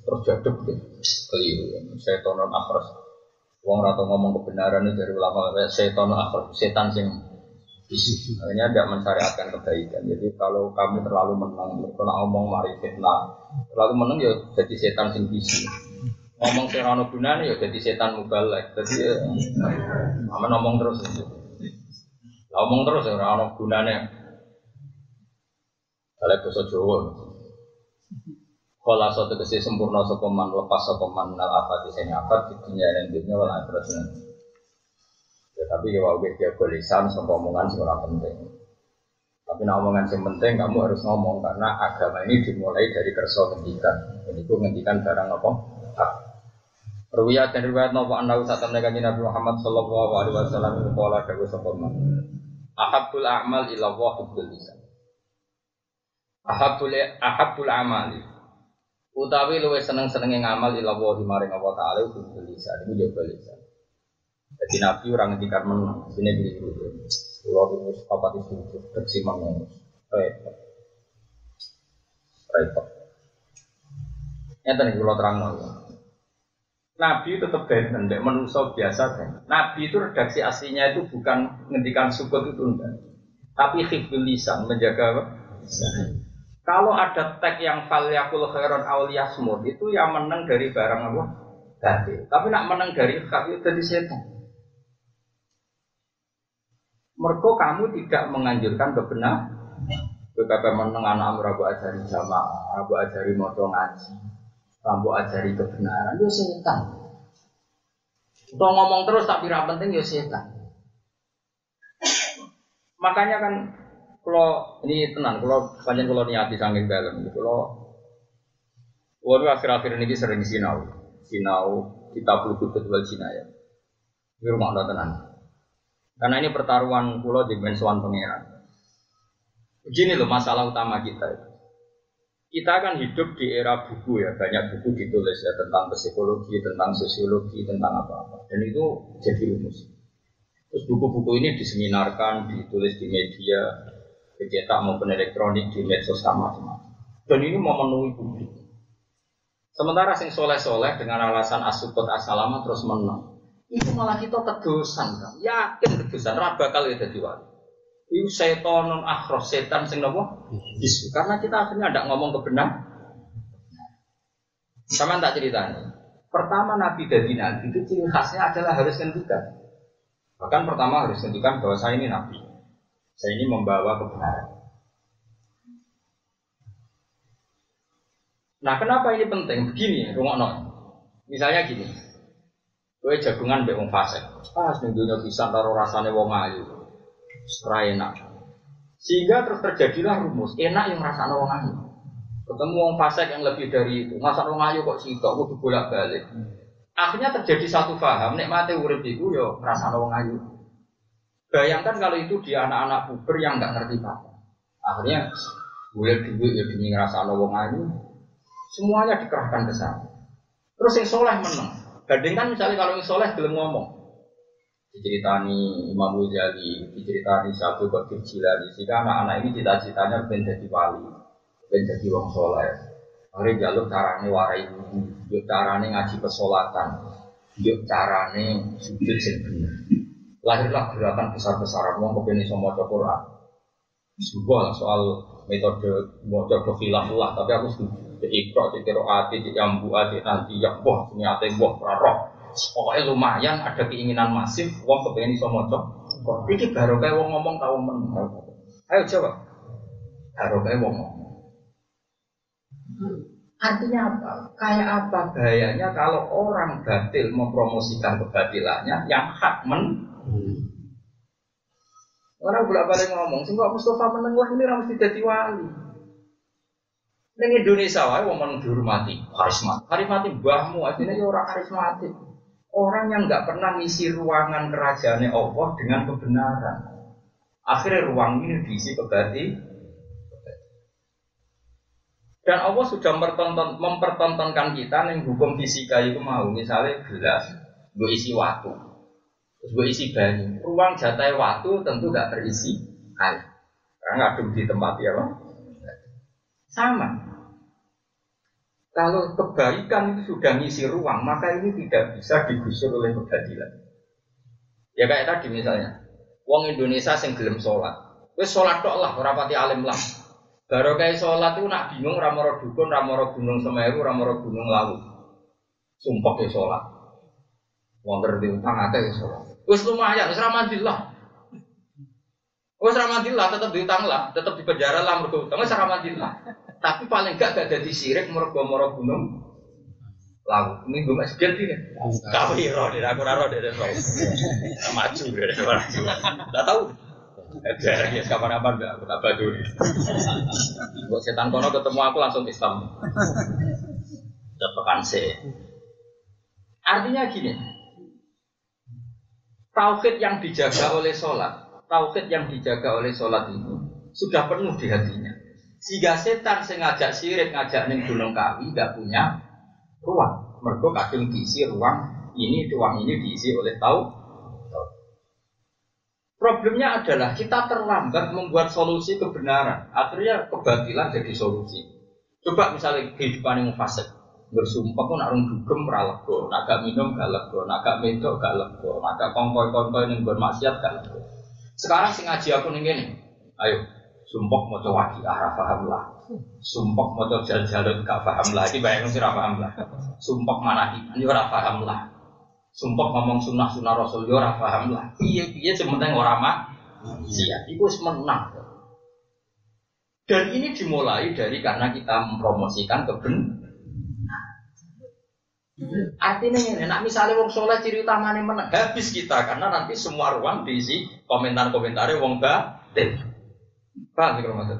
Terus jaduk deh. Keliru. Setan non akhras. Wong rata ngomong kebenaran itu dari ulama. Setan non akhras. Setan sing Akhirnya tidak mensyariatkan kebaikan. Jadi kalau kamu terlalu menang, kalau ngomong mari fitnah, terlalu menang ya jadi setan sing. Ngomong serano gunanya ya jadi setan mubalek. Jadi ya, aman ngomong terus. Ya. Ngomong terus ora ono gunane. Kalau bahasa Jawa. Kala satu kesi sempurna sokoman lepas sokoman apa di sini apa di dunia dan dunia Ya tapi ya wae dia lisan sama omongan seorang penting. Tapi nah omongan yang penting kamu harus ngomong karena agama ini dimulai dari kerso ngendikan. Ini tuh ngendikan barang apa? Ruwiyat dan riwayat nopo anda usah temen Nabi Muhammad Sallallahu Alaihi Wasallam Kala dawu sokoman. Ahabul a'mal ila Allah hubbul lisan. Ahabul ahabul amali. Utawi luwe seneng-senenge ngamal ila Allah maring Allah taala hubbul lisan. Ini juga lisan. Jadi Nabi orang ngendikan menang. Sini dulu. Pulau itu apa itu bersih mengus. Repot. Repot. Yang tadi pulau terang Nabi itu tetap benten, tidak manusia biasa kan. Nabi itu redaksi aslinya itu bukan ngendikan sukut itu enggak. Tapi hifdul lisan, menjaga? Kalau ada tag yang fal yakul khairon awliyasmur itu yang menang dari barang apa? Tadi. Tapi nak menang dari hak itu dari setan. Mereka kamu tidak menganjurkan kebenaran. Betapa menang anak Rabu ajari jamaah, Rabu ajari moto ngaji, Rambu ajari kebenaran, yo setan. Kalau ngomong terus tapi tidak penting yo setan. Makanya kan kalau ini tenang, kalau panjang kalau niati sangking dalam, kalau Waduh akhir-akhir ini sering sinau, sinau kita kutut wal Cina ya. Ini rumah tenang. Karena ini pertaruhan pulau di mensuan pangeran. Begini loh masalah utama kita itu kita kan hidup di era buku ya, banyak buku ditulis ya tentang psikologi, tentang sosiologi, tentang apa-apa. Dan itu jadi rumus. Terus buku-buku ini diseminarkan, ditulis di media, dicetak maupun elektronik di medsos sama macam Dan ini memenuhi publik. Sementara sing soleh-soleh dengan alasan asukot asalama terus menang. Itu malah kita kedosan kan. Yakin kedosan, raba kali jadi wali. Setan non akhros setan sing nopo bisu. Karena kita akhirnya tidak ngomong kebenar. Sama tak ceritanya. Pertama Nabi dari Nabi itu ciri khasnya adalah harus ngendikan. Bahkan pertama harus ngendikan bahwa saya ini Nabi. Saya ini membawa kebenaran. Nah kenapa ini penting? Begini, rumah Misalnya gini, gue jagungan be wong fase. Ah, sing dunia bisa taruh rasanya wong ayu. Serai enak. Sehingga terus terjadilah rumus, enak yang rasa wong ayu. Ketemu wong fasik yang lebih dari itu, masa wong ayu kok sitok, kudu bolak-balik. Akhirnya terjadi satu paham, nikmati urip itu yo rasa wong ayu. Bayangkan kalau itu di anak-anak puber yang nggak ngerti apa. Akhirnya gue duit ya demi ngerasa wong ayu, semuanya dikerahkan ke sana. Terus yang soleh menang. Bandingkan misalnya kalau soleh belum ngomong, diceritani Imam Ghazali, diceritani Syafi'i Qadir Jilani, sehingga anak-anak ini cita-citanya pengen jadi wali ben jadi wong soleh. Hari jaluk carane warai wudhu, yuk carane ngaji pesolatan, yuk carane sujud sing. Lahirlah gerakan besar-besaran wong iso maca Quran. Sebuah soal metode maca do lah, tapi aku setuju. Cek ikro, cek kiro ati, cek yambu ati, nanti ya boh, ate boh, praroh. Pokoknya lumayan ada keinginan masif, wong kepengen iso maca. Iki baru kayak wong ngomong tau men. Ayo coba. Baru kayak wong ngomong. Artinya apa? Kayak apa bahayanya kalau orang batil mempromosikan kebatilannya yang hak men Orang bolak balik ngomong, kok Mustafa meneng lah ini harus jadi wali. Neng Indonesia wae wong dihormati, karismatik. Karismatik mbahmu, artinya ya orang karismatik. Orang yang nggak pernah ngisi ruangan kerajaan Allah dengan kebenaran. Akhirnya ruang ini diisi kebati, dan Allah sudah mempertonton, mempertontonkan kita nih hukum fisika itu mau misalnya gelas, gue isi waktu, terus gue isi banyu. Ruang jatah waktu tentu gak terisi air, karena ngaduk di tempat ya bang. Sama. Kalau kebaikan itu sudah ngisi ruang, maka ini tidak bisa digusur oleh kebatilan. Ya kayak tadi misalnya, uang Indonesia sing gelem sholat, wes sholat tok lah, rapati alim lah. Baru kayak sholat itu nak bingung ramoro dukun, ramoro gunung semeru, ramoro gunung lawu. Sumpah ya sholat. Wong di utang ada ya sholat. Wes lumayan, wes ramadillah. Wes ramadillah tetap diutang lah, tetap di penjara lah utang wes ramadillah. Tapi paling gak gak jadi sirik mergo moro gunung lawu. Ini gue masih ganti kan? Kau hero, dia aku raro dia maju dia, maju. Tidak tahu. Ada ya kapan-kapan enggak aku tak baju. Buat setan kono ketemu aku langsung Islam. Tepekan sih. Artinya gini, tauhid yang dijaga oleh sholat, tauhid yang dijaga oleh sholat ini sudah penuh di hatinya. Sehingga setan sengaja sirik ngajak neng gunung kawi gak punya ruang. Mereka kadung diisi ruang ini, ruang ini diisi oleh tau Problemnya adalah kita terlambat membuat solusi kebenaran. Akhirnya kebatilan jadi solusi. Coba misalnya kehidupan yang fase bersumpah pun arung dugem ralego, naga minum gak lego, naga medok gak lego, naga kongkoi kongkoi yang bermaksiat gak lego. Sekarang sing ngaji aku nih ayo sumpah mau waki arah paham lah, sumpah mau coba jalan-jalan gak paham lah, ini bayangin sih paham lah, sumpah mana ora paham lah, sumpah ngomong sunnah sunnah rasul yo paham lah. Iya iya sementing orang mak iya itu menang. Dan ini dimulai dari karena kita mempromosikan keben Artinya ini, nak misalnya wong soleh ciri utamanya menang, habis kita karena nanti semua ruang diisi komentar-komentarnya wong batin. Paham sih kalau maksud?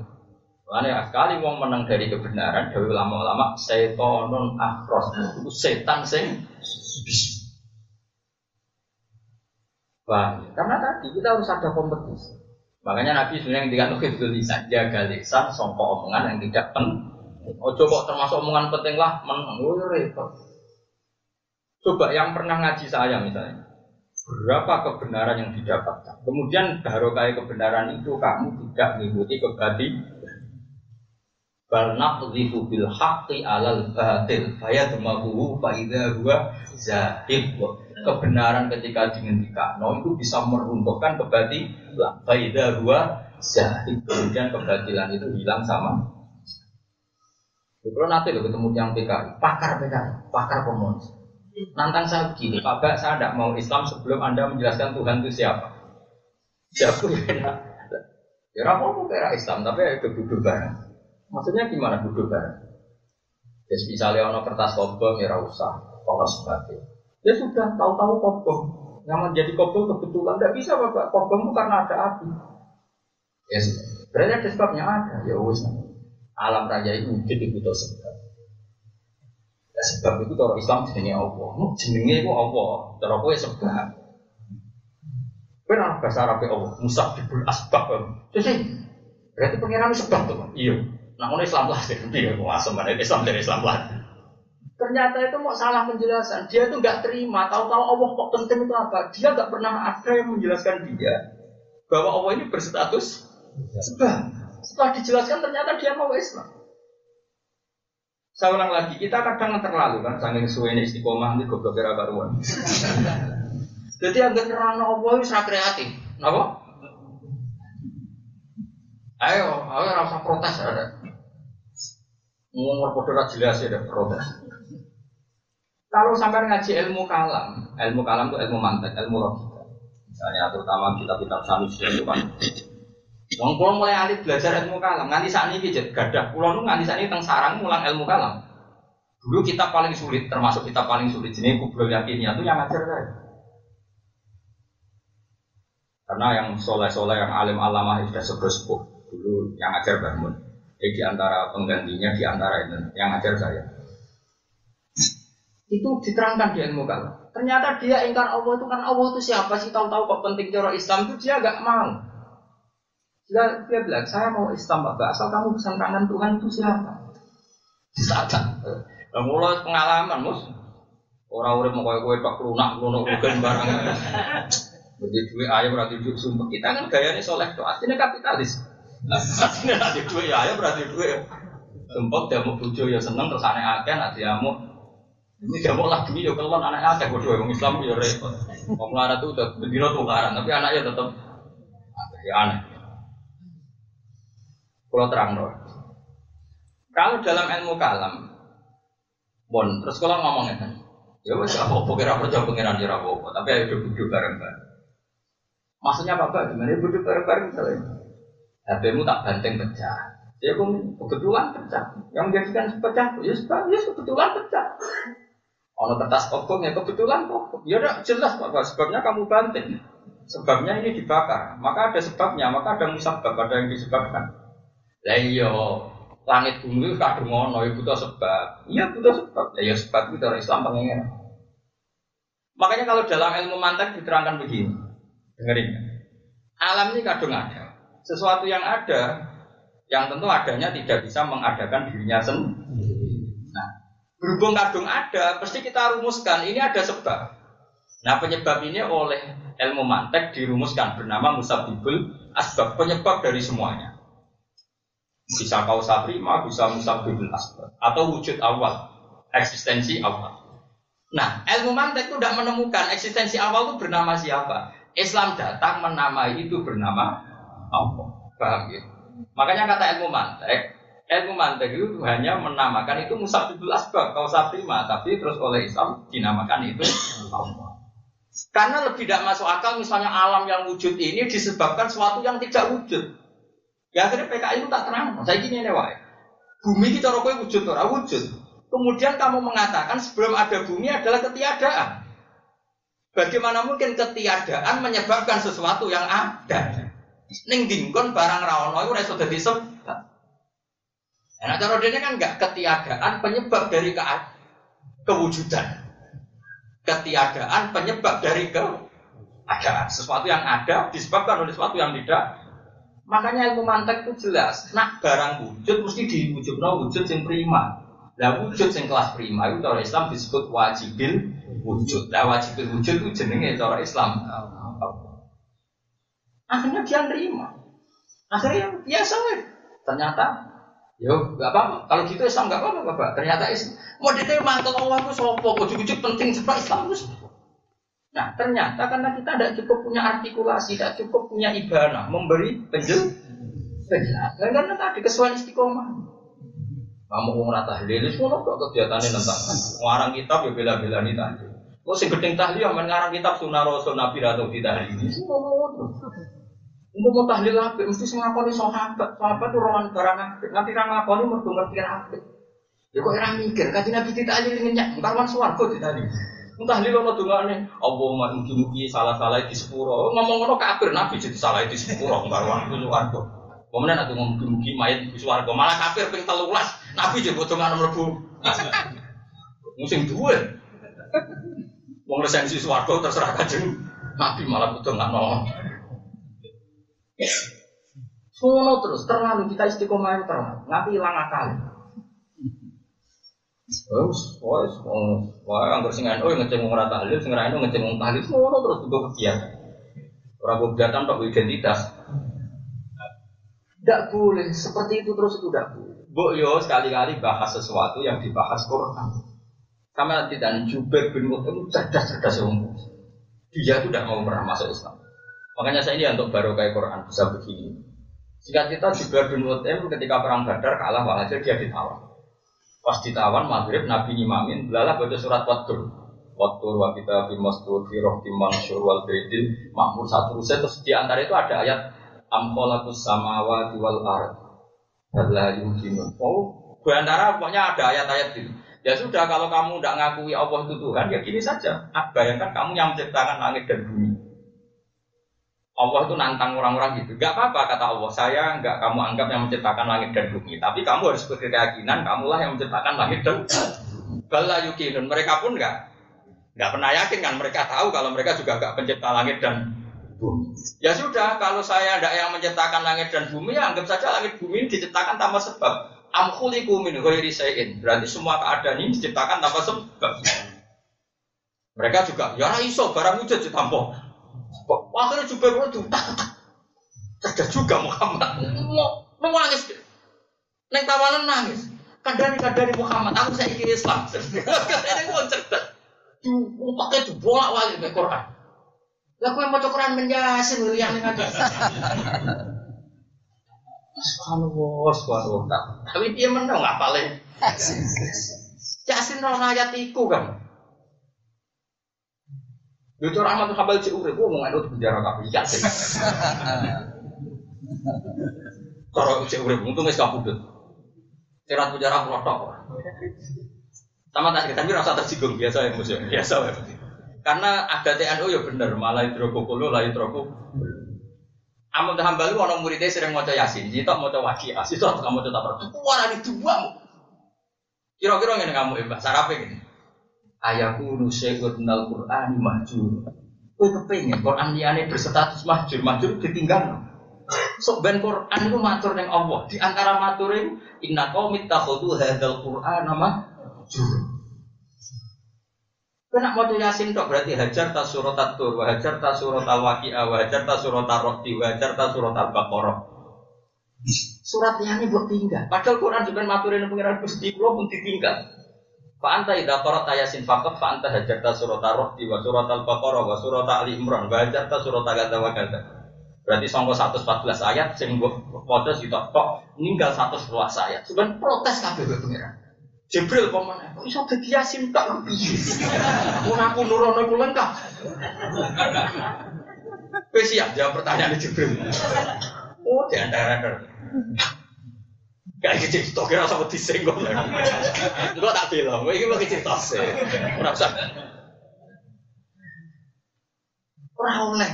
Makanya sekali wong menang dari kebenaran, dari ulama-ulama, setonun akros, itu setan sing Paham? Karena tadi kita harus ada kompetisi. Makanya Nabi sebenarnya yang dikatakan itu lisan, jaga lisan, songko omongan yang tidak penting. Ojo kok termasuk omongan penting lah, menang, oh, repot. Coba yang pernah ngaji saya misalnya, berapa kebenaran yang didapatkan. Kemudian baru kayak kebenaran itu kamu tidak mengikuti kebati. Bal naqdhifu bil alal batil fayadmahu fa idza huwa zahib kebenaran ketika dihentikan itu bisa meruntuhkan kebatilan. Faida zahid kemudian kebatilan itu hilang sama. Kalau nanti lo ketemu yang PKI, pakar PKI, pakar komunis. Nantang saya begini, Pak Bak, saya tidak mau Islam sebelum Anda menjelaskan Tuhan itu siapa. Siapa ya? Ya apa-apa kira Islam, tapi ya itu duduk bareng. Maksudnya gimana duduk bareng? Ya misalnya ono kertas kobong ya usah, kalau sebagai. Ya sudah, tahu-tahu kobong. Yang menjadi kobong kebetulan tidak bisa bapak. Kobong karena ada api. Ya. Berarti ada sebabnya ada. Ya wis. Alam raja itu wujud itu sebab. Ya, sebab itu kalau Islam jenenge Allah. Jenenge itu Allah. Cara kowe sebab. Kowe ora bahasa Arab Allah, musabbibul asbab. Terus berarti pengiran sebab tuh. Iya. Nah, Islam lah, dia mau asam Islam dari Islam lah. Ternyata itu mau salah penjelasan. Dia itu nggak terima. Tahu-tahu Allah kok penting itu apa? Dia nggak pernah ada yang menjelaskan dia bahwa Allah ini berstatus sebab. Setelah dijelaskan ternyata dia mau Islam. Saya ulang lagi, kita kadang terlalu kan, saking ini istiqomah nanti goblok kira baruan. Jadi yang terang Allah itu kreatif. Apa? Ayo, ayo rasa protes ada. Ngomong podo jelas ya ada protes. Kalau sampai ngaji ilmu kalam, ilmu kalam itu ilmu mantek, ilmu logika. Misalnya terutama kitab-kitab Sanusi itu kan. Wong kulo mulai alih belajar ilmu kalam, nganti saat ini jadi gadah. Kulo nu nganti saat ini teng sarang mulang ilmu kalam. Dulu kita paling sulit, termasuk kita paling sulit. Jadi kubro yakinnya itu yang ngajar saya. Karena yang soleh-soleh, yang alim alamah sudah sepuh dulu yang ngajar bangun. Jadi di antara penggantinya, di antara itu yang ngajar saya. Itu diterangkan di ilmu kalam. Ternyata dia ingkar Allah itu kan Allah itu siapa sih tahu-tahu kok penting cara Islam itu dia agak mau. Dia, dia bilang saya mau Islam Bapak asal kamu bisa terangkan Tuhan itu siapa. Sadar. Nah, mulai pengalaman mus. Orang orang mau kue kue pak lunak lunak bukan barang. Jadi duit ayah berarti duit sumpah kita kan gayanya soleh tuh aslinya kapitalis. Aslinya nanti duit ayah berarti duit. Sumpah dia mau bujo ya seneng terus aneh akan nanti mau ini dia mau lagi ya kalau anaknya ada bodoh orang Islam ya repot. Mau melarat tuh udah berdiri tuh tapi anaknya tetap ya aneh. Kalau terang dong. Kalau dalam ilmu kalam, bon, terus kalau ngomongnya kan, ya wes apa apa kira percaya pengiran kira apa apa, tapi ayo duduk bareng bareng. Maksudnya apa apa? Gimana duduk bareng bareng misalnya? HP-mu tak banteng pecah. Ya kebetulan pecah. Yang menjadikan pecah, ya, ya kebetulan pecah. Ono kertas kobong ya kebetulan kok. Ya udah jelas Pak, sebabnya kamu banting. Sebabnya ini dibakar. Maka ada sebabnya, maka ada musabab, ada yang disebabkan. Lah iya, langit bumi kadung ono ya butuh sebab. Iya butuh sebab. Ya, ya sebab itu dari Islam pengen. Makanya kalau dalam ilmu mantek diterangkan begini. Dengerin. Alam ini kadung ada. Sesuatu yang ada, yang tentu adanya tidak bisa mengadakan dirinya sendiri. Berhubung kadung ada, pasti kita rumuskan ini ada sebab. Nah penyebab ini oleh ilmu mantek dirumuskan bernama musabibul asbab penyebab dari semuanya. Bisa kausa prima, bisa musabibul asbab atau wujud awal, eksistensi awal. Nah ilmu mantek itu tidak menemukan eksistensi awal itu bernama siapa. Islam datang menamai itu bernama Allah. Paham ya? Makanya kata ilmu mantek, ilmu mantek itu hanya menamakan itu musabibul asbab kausa prima tapi terus oleh Islam dinamakan itu Allah karena lebih tidak masuk akal misalnya alam yang wujud ini disebabkan sesuatu yang tidak wujud ya akhirnya PKI itu tak terang saya gini nih wae bumi kita rokok wujud atau wujud kemudian kamu mengatakan sebelum ada bumi adalah ketiadaan bagaimana mungkin ketiadaan menyebabkan sesuatu yang ada ning dingkon barang rawono itu ora iso dadi sebab Nah, cara dia kan nggak ketiadaan penyebab dari ke kewujudan. Ketiadaan penyebab dari keadaan. Sesuatu yang ada disebabkan oleh sesuatu yang tidak. Makanya ilmu mantek itu jelas. Nah, barang wujud mesti diwujud no wujud yang prima. Nah, wujud yang kelas prima itu cara Islam disebut wajibil wujud. Nah, wajibil wujud itu jenenge cara Islam. Akhirnya dia nerima. Akhirnya biasa Ternyata Yo, gak apa-apa. Kalau gitu Islam gak apa-apa, Bapak. Ternyata Islam. Mau dia mantel Allah itu sopo, ujuk-ujuk penting sebab Islam itu. Nah, ternyata karena kita tidak cukup punya artikulasi, tidak cukup punya ibana, memberi penjel, penjelasan. Karena tadi kesuai istiqomah. Kamu mau rata tahlil, semua kok kegiatannya tentang ngarang kitab ya bela-bela nih tadi. Kok sing gedeng tahlil yang ngarang kitab sunnah rasul nabi atau tidak ini semua mau Untuk mau tahlil apa? Mesti sing ngakoni sahabat, sahabat itu orang barang apik. Nanti orang ngakoni mergo ngerti apik. Ya kok orang mikir, kaji nabi ditahlil ngenyak, karwan swarga ditahlil. Entah li ono dongane, Allahumma mugi-mugi salah-salah di sepuro. Ngomong ngono kafir nabi jadi salah di sepuro, karwan swarga. Kemudian aku ngomong mugi mayat di swarga, malah kafir ping 13. Nabi juga potongan nomor bu. Musim dua. Wong resensi swarga terserah kajeng. Nabi malah potongan nomor. Sono terus terlalu kita istiqomah terlalu. Nabi hilang akal. Terus, wah, wah, anggur sing anu ngeceng wong ora tahlil, sing ora anu ngeceng wong tahlil, ngono terus juga kegiatan. Ora kegiatan tok identitas. Tidak boleh, seperti itu terus itu tidak boleh. Bu yo sekali-kali bahas sesuatu yang dibahas Quran. Sama tidak Jubair bin Mut'im cerdas-cerdas umum. Dia itu tidak mau pernah masuk Islam. Makanya saya ini untuk baru kayak Quran bisa begini. Jika kita Jubair bin Mut'im ketika perang Badar kalah walhasil dia ditawan. Pas ditawan maghrib Nabi ngimamin, belalah baca surat Wadur. Wadur wa kita bimastur fi rohti mansur wal makmur satu terus di antara itu ada ayat amkolakus samawati wal ard Allah yumkinun. Oh, antara pokoknya ada ayat-ayat itu. Ya sudah kalau kamu tidak ngakui Allah itu Tuhan, ya gini saja. Bayangkan kamu yang menciptakan langit dan bumi. Allah itu nantang orang-orang gitu. Gak apa-apa kata Allah. Saya nggak kamu anggap yang menciptakan langit dan bumi. Tapi kamu harus berkeyakinan kamulah yang menciptakan langit dan Bala yukinun. Mereka pun nggak nggak pernah yakin kan. Mereka tahu kalau mereka juga nggak pencipta langit dan bumi. Ya sudah, kalau saya tidak yang menciptakan langit dan bumi, ya anggap saja langit bumi diciptakan tanpa sebab. Amkhuliku min ghairi sayin. Berarti semua keadaan ini diciptakan tanpa sebab. Mereka juga, ya iso barang wujud ditampo. Akhirnya juga itu cerdas juga Muhammad. Mau nangis. Neng tawanan nangis. Kadari kadari Muhammad, aku saya ingin Islam. Ini pun cerdas. Tuh, pakai tuh bolak balik ke Quran. Lah kowe maca Quran men Yasin lho yang ngene. Subhanallah, subhanallah. Tapi dia menang nggak paling. Yasin roh ayat iku kan. Yo cara Ahmad Hambal cek urip gua ngomong itu penjara kabeh Yasin. Cara cek urip untung wis kabudut. Cerat penjara klotok. Sama tak tapi rasa tersinggung biasa ya musuh biasa ya. Karena ada TNU ya bener, malah hidrokokolo, lah hidroko. Ahmad Hambal orang muridnya sering mau yasin, jadi tak mau wakiah, sih tak kamu tetap berarti Wah di dua Kira-kira ini kamu imbah, sarapnya Ayahku nusyai'ud minal Qur'an mahjur. Kue kepengen Quran liane berstatus mahjur, mahjur ditinggal. Sok ben Quran itu matur yang Allah. Di antara maturin inna qaumit takhudhu hadzal Qur'an mahjur. Kena mau yasin tok berarti hajar tas surat tur, hajar tas surat al waqiah, hajar tas surat roti, hajar tas surat al baqarah. Surat yang ini buat tinggal. Padahal Quran juga maturin pengiran gusti pun ditinggal. Fa anta idza qara'ta yasin faqat fa anta hajarta surat ar-rahdi wa surat al-baqarah wa surat ali imran wa hajarta surat kadza wa kadza. Berarti sangko 114 ayat sing waca sitok tok ninggal 111 ayat. Sebenarnya protes kabeh pengiran. Jibril paman, kok iso dadi yasin tak piye? Mun aku nurono iku lengkap. Wis siap jawab pertanyaan Jibril. Oh, di Kayak gitu, cerita kira sama disenggol. Enggak tak bilang, ini mau cerita sih. Merasa. Ora oleh.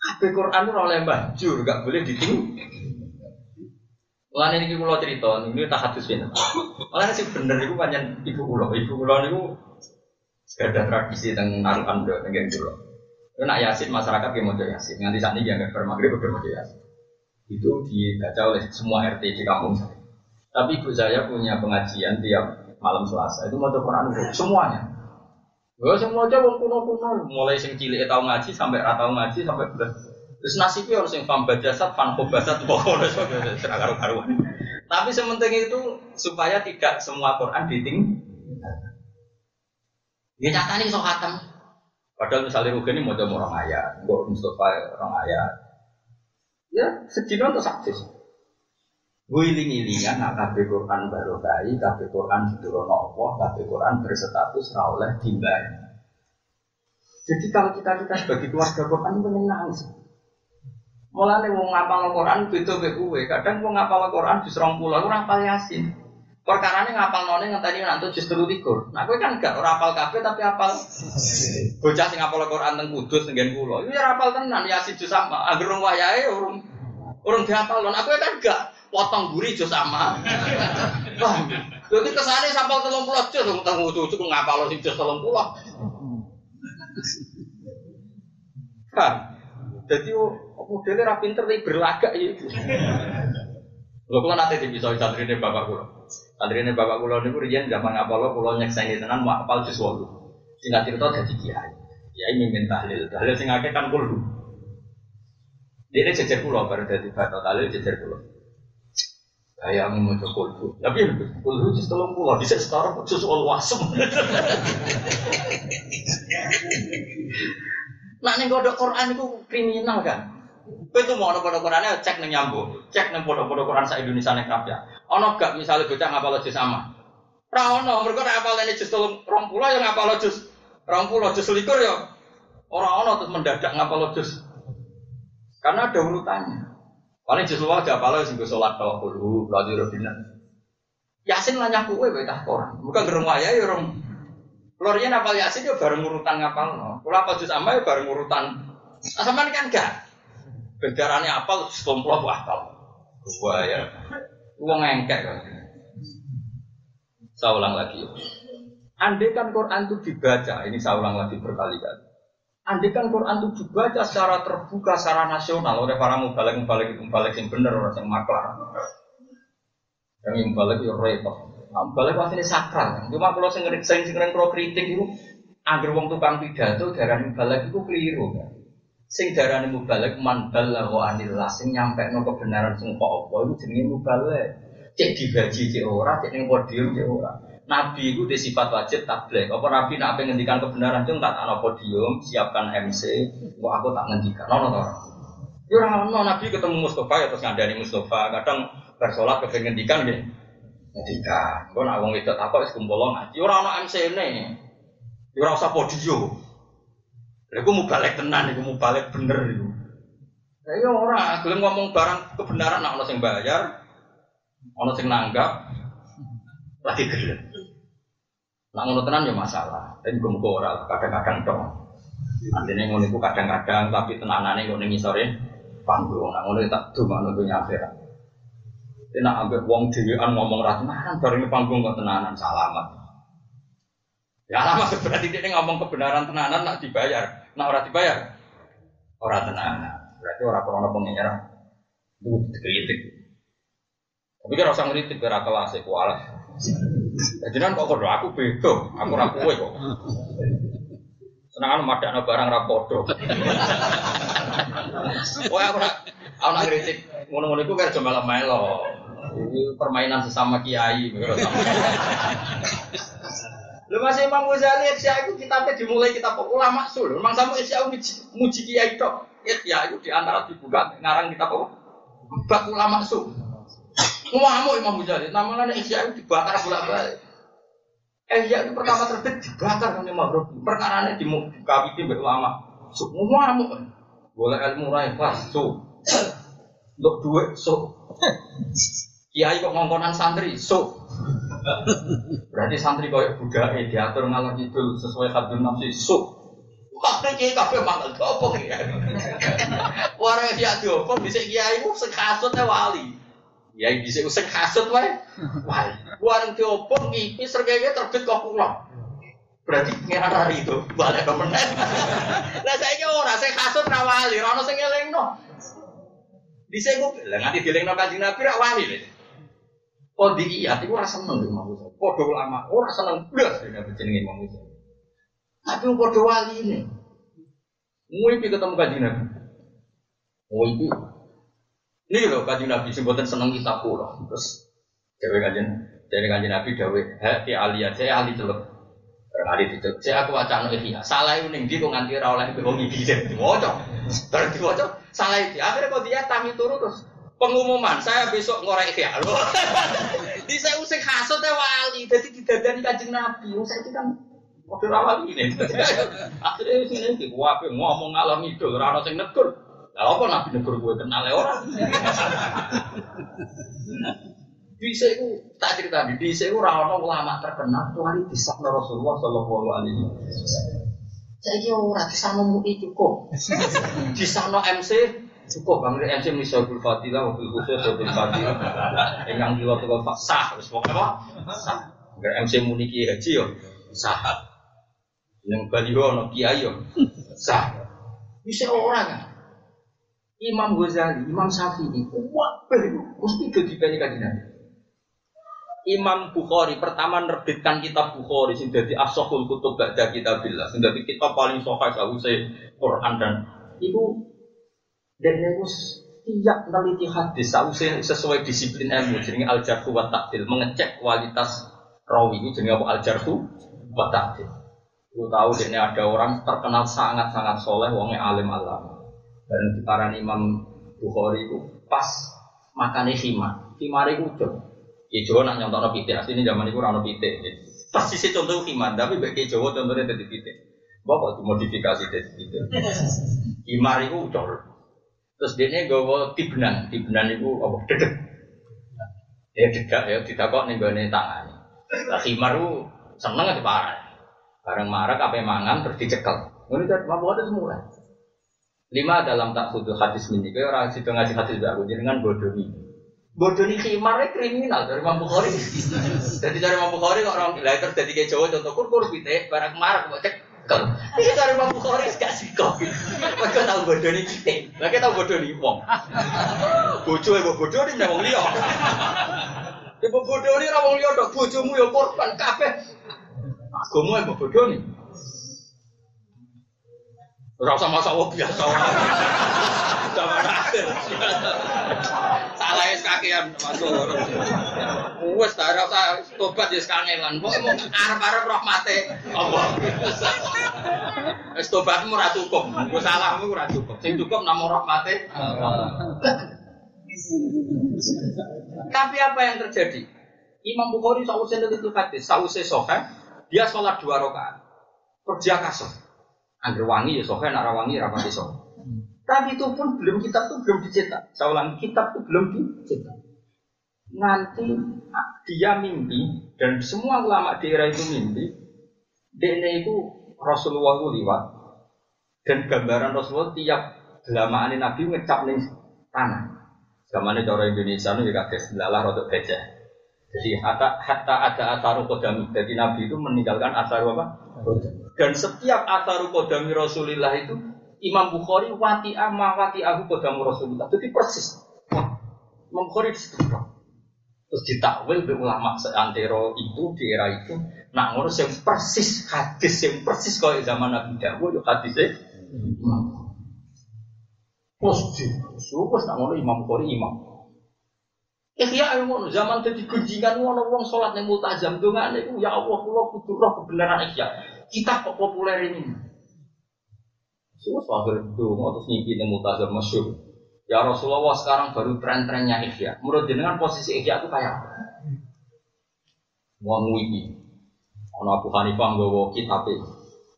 Kabeh Quran ora oleh banjur, gak boleh diting. Mulane ini kula cerita, ini tak hadis ini. Mulane sih bener iku pancen ibu kula, ibu kula niku ada tradisi do teng kula. Itu nak yasin masyarakat yang mau yasin, nganti ini jangan bermaghrib udah mau yasin. Itu dibaca oleh semua RT di kampung saya. Tapi ibu saya punya pengajian tiap malam Selasa itu mau Quran semuanya. Gak semua aja wong kuno kuno, mulai sing cilik tahu ngaji sampai ratau ngaji sampai belas Terus nasibnya harus yang fam bajasat, fam kobasat, pokoknya serah karu-karuan. Tapi sementing itu supaya tidak semua Quran diting. Dia nyata nih sok hatam. Padahal misalnya Rugen ini mau jadi orang ayat, Mbok Mustafa orang ayat. Ya, sedino untuk saksis. Wiling-ilingan nak kabeh Quran baru kai, kabeh Quran diturunno Allah, kabeh Quran berstatus ra oleh Jadi kalau kita kita sebagai keluarga Quran menyenang sih. Mulane wong ngapal Quran beda mek. Kadang wong ngapal Quran di 20 ora hafal Yasin. Perkara ini ngapal none ngenteni nanti justru tikur. Nah, kowe kan gak ora hafal kabeh tapi hafal. Bocah sing ngapal Quran teng Kudus nggen kula. Iku ya hafal tenan Yasin juz sama. Angger wong wayahe urung urung dihafal. Nah, kowe kan gak potong guri juz sama. Jadi kesane sampal 30 juz wong teng Kudus ngapal sing juz 30. Paham? Jadi modelnya ra pinter tapi berlagak ya. Lho kula nate bisa santrine bapak kula. Santrine bapak kula niku riyen zaman apal kula nyekseni tenan mau apal jus 8. Singkat cerita dadi kiai. Kiai mimpin tahlil. Tahlil sing akeh kan. Dia ini jejer kula baru dadi bapak tahlil jejer kula. Kayak mau kulhu. Tapi kulhu tolong kula bisa sekarang jus wasem. Nak nih kodok Quran itu kriminal kan? Kowe itu mau ono kodok Qurannya cek nih nyambung, cek nih kodok-kodok Quran sa Indonesia nih ya. Ono gak misalnya bocah ngapal jus sama? Ra ono, mereka nek apal ini jus tolong rong pulau yang ngapal jus rong pulau jus likur ya. Orang ono terus mendadak ngapal jus. Karena ada urutannya. Paling jus luar aja apal sing sholat tau kulo, lagi robina. Yasin nanya kue bae tak Quran. Bukan gerung waya ya orang Lorinya napal yasin ya bareng urutan ngapal. Kalau apa jus sama ya bareng urutan. Nah, sama kan enggak. Bendarane apal sekomplo apal. Wah ya. Uang engkek kan. Saya ulang lagi. Andai kan Quran itu dibaca, ini saya ulang lagi berkali-kali. Andai kan Quran itu dibaca secara terbuka, secara nasional oleh para mubalik, mubalik mubalik yang benar, orang yang maklar. Yang mubalik itu repot. Nah, balik pasti ini sakral. Cuma kalau sing kalau kritik itu, agar wong tukang pidato darah balik itu keliru. Kan? Sing darah balik man wa anillah sing nyampe no kebenaran sing apa apa itu jenenge balik. Cek dibaji cek ora, cek ning podium cek ora. Nabi itu di sifat wajib tabligh. Apa Nabi nak ngendikan kebenaran cung tak ana podium, siapkan MC, kok aku tak ngendikan. Ono to. Ya ora ono Nabi ketemu Mustafa ya terus ngandani Mustafa. Kadang bersolat kepengen ngendikan nggih. Ketika, gue nak wong itu apa wis kumpul ngaji ora ana MC-ne. Ya ora usah podio. Lha iku balik tenan iku balik bener iku. Lah ya ora gelem ngomong barang kebenaran nak ana sing bayar, ana sing nanggap lagi gelem. Nak ngono tenan ya masalah. Tapi gue muga ora kadang-kadang dong. Artinya ngono iku kadang-kadang tapi tenanane ngono ngisore panggung. Nak ngono tak dumakno dunya akhirat. Enak ambek wong dhewean ngomong ra tenanan bareng panggung kok tenanan salamat. Ya lama berarti dia ngomong kebenaran tenanan nak dibayar, nak ora dibayar. Ora tenanan. Berarti ora krono pengenyar. Itu dikritik. Tapi kan usah ngritik ora kelas e kualas. Jadi kan kok kodo aku beda, aku ora kowe kok. Senangan madakno barang ra padha. Kowe aku ora ana ngritik ngono-ngono iku kan cuma melo. Ini permainan sesama kiai. Lu masih Imam Ghazali Isya itu kitabnya dimulai kitab ulama sul. Memang sama Isya muji kiai itu. Ya itu di antara dibuka ngarang kitab apa? Bak ulama sul. Ngamuk Imam Ghazali. Namanya Isya itu dibakar bolak balik. Eh itu pertama terbit dibakar sama Imam Robi. Perkara ini dibuka di ulama. Su ngamuk. Boleh ilmu rai kelas su. Untuk duit su. Kiai kok ngongkonan santri, so. Berarti santri kau budak diatur ngalor itu sesuai hadun nafsi, so. Makanya kiai kafe mangal apa ya? Warang dia diopong bisa kiai ku sekasut wali. Kiai bisa usah kasut wae. Wali. Warang diopong ngipi sergaya terbit kok pulang. Berarti pengiran hari itu balik ke meneng. Lah kira orang saya kasut rawali, orang saya ngeleng no. Di saya gue bilang nanti dileng no kajian nabi rawali. iya, itu rasa seneng Imam Ghazali. Podo ulama, ora seneng blas dengan jenenge Imam Ghazali. Tapi podo wali ini. Nguipi ketemu kajian Nabi. Nguipi. Ini loh kajian Nabi sing boten seneng kitab kula. Terus dewe kajian dari kajian Nabi dewe, "Hati alia, saya ahli celuk." Hari itu, saya aku wacana. Salah itu ning kok nganti ora oleh wong iki diwaca. Bar diwaca, salah itu. Akhirnya kok dia tami turu terus Pengumuman, saya besok ngorek ya. Di saya usik hasut ya wali, jadi didadani kanjeng Nabi. Saya itu kan Waktu rawat ini, akhirnya sini ini, wape ngomong ngalam itu, rano sing negur. Lah apa nabi negur gue kenal ya orang? Bisa itu tak cerita di bisa itu rano ulama terkenal hari di sana Rasulullah Shallallahu Alaihi Wasallam. Saya kira orang di sana cukup, di sana MC cukup bang MC misalnya Fatilah, waktu khusus waktu Fatilah, yang kilo tuh sah, terus pokoknya sah. MC muniki haji yo sah. Yang baliho ono kiai yo sah. Bisa orang kan? Imam Ghazali, Imam Syafi'i, wah, mesti jadi banyak kajian. Imam Bukhari pertama nerbitkan kitab Bukhari sing dadi asahul kutub ba'da kitabillah sing dadi kitab paling sahih sause Quran dan itu dan itu tiap meneliti hadis sause sesuai disiplin ilmu jenenge al jarhu wa mengecek kualitas rawi itu jenenge apa al jarhu wa ta'dil tahu ini ada orang terkenal sangat-sangat soleh, wongnya alim alam. Dan sekarang Imam Bukhari itu pas makannya khimar. Khimar itu udah. Ya Jawa nak nyontok pitik, asli ini zaman itu rano pitik. Pas sisi contoh khimar, tapi bagi Jawa contohnya jadi pitik. Bapak dimodifikasi jadi pitik. Khimar itu udah. Terus dia ini gue tibnan, tibnan itu apa? Dedek. Ya dedek ya, tidak kok nih gue tangan. Lah itu seneng aja parah. Bareng marah apa mangan terus dicekel. Ini kan mampu ada semua. Lima dalam tak khudu hadis ini. Kayak orang situ ngaji hadis baru dengan bodoh ini. Bodoh ini khimarnya kriminal dari Imam Bukhari. Jadi dari Imam Bukhari kok orang later jadi kayak Jawa contoh kur kur pite barang marah kok cek. Ini dari Imam Bukhari gak. Mereka tahu bodoh ini kita. Mereka tahu bodoh ini wong. Bodoh ya bodoh ini wong liya. Ibu bodoh ini wong liya dok bojomu ya korban kabeh. Agama yang bodoh nih. Rasa masa biasa. Zaman akhir. Salah es kakian masuk. Wes tak rasa tobat ya kangelan. Kok mau arep-arep rahmate Allah. Wes tobatmu ora cukup. Ku salahmu ora cukup. Sing cukup namung rahmate Tapi apa yang terjadi? Imam Bukhari sausnya itu hadis, sausnya soheh, dia sholat dua rakaat. Kerja kasar. Angger wangi ya sohe, nak wangi rapati sohe. Tapi itu pun belum kitab itu belum dicetak. Saya ulang kitab itu belum dicetak. Nanti dia mimpi dan semua ulama daerah itu mimpi. Dene itu Rasulullah itu liwat dan gambaran Rasulullah tiap gelamaan Nabi ngecap nih tanah. Zamannya cara Indonesia itu juga ada selalah rotok becek. Jadi hatta, hatta ada asaru kodami. Jadi Nabi itu meninggalkan asaru apa? Dan setiap asaru kodami Rasulullah itu Imam Bukhari wati ama wati ahu kodamu Rasulullah. Jadi persis. Imam Bukhari di. Terus ditakwil be ulama seantero itu di era itu nak ngurus yang persis hadis yang persis kalau zaman Nabi Dawud yo hadisnya Imam. Terus di, nak ngurus Imam Bukhari Imam. Ihya ngono zaman dadi gunjingan ngono wong salat ning multazam dongane ya Allah kula kudu roh kebenaran ihya. Kita kok populer ini. Semua akhir donga terus ngimpi ning multazam masyhur. Ya Rasulullah sekarang baru tren-trennya ihya. Menurut jenengan posisi ihya itu kayak apa? Wong iki. Ana Abu Hanifah nggawa kitab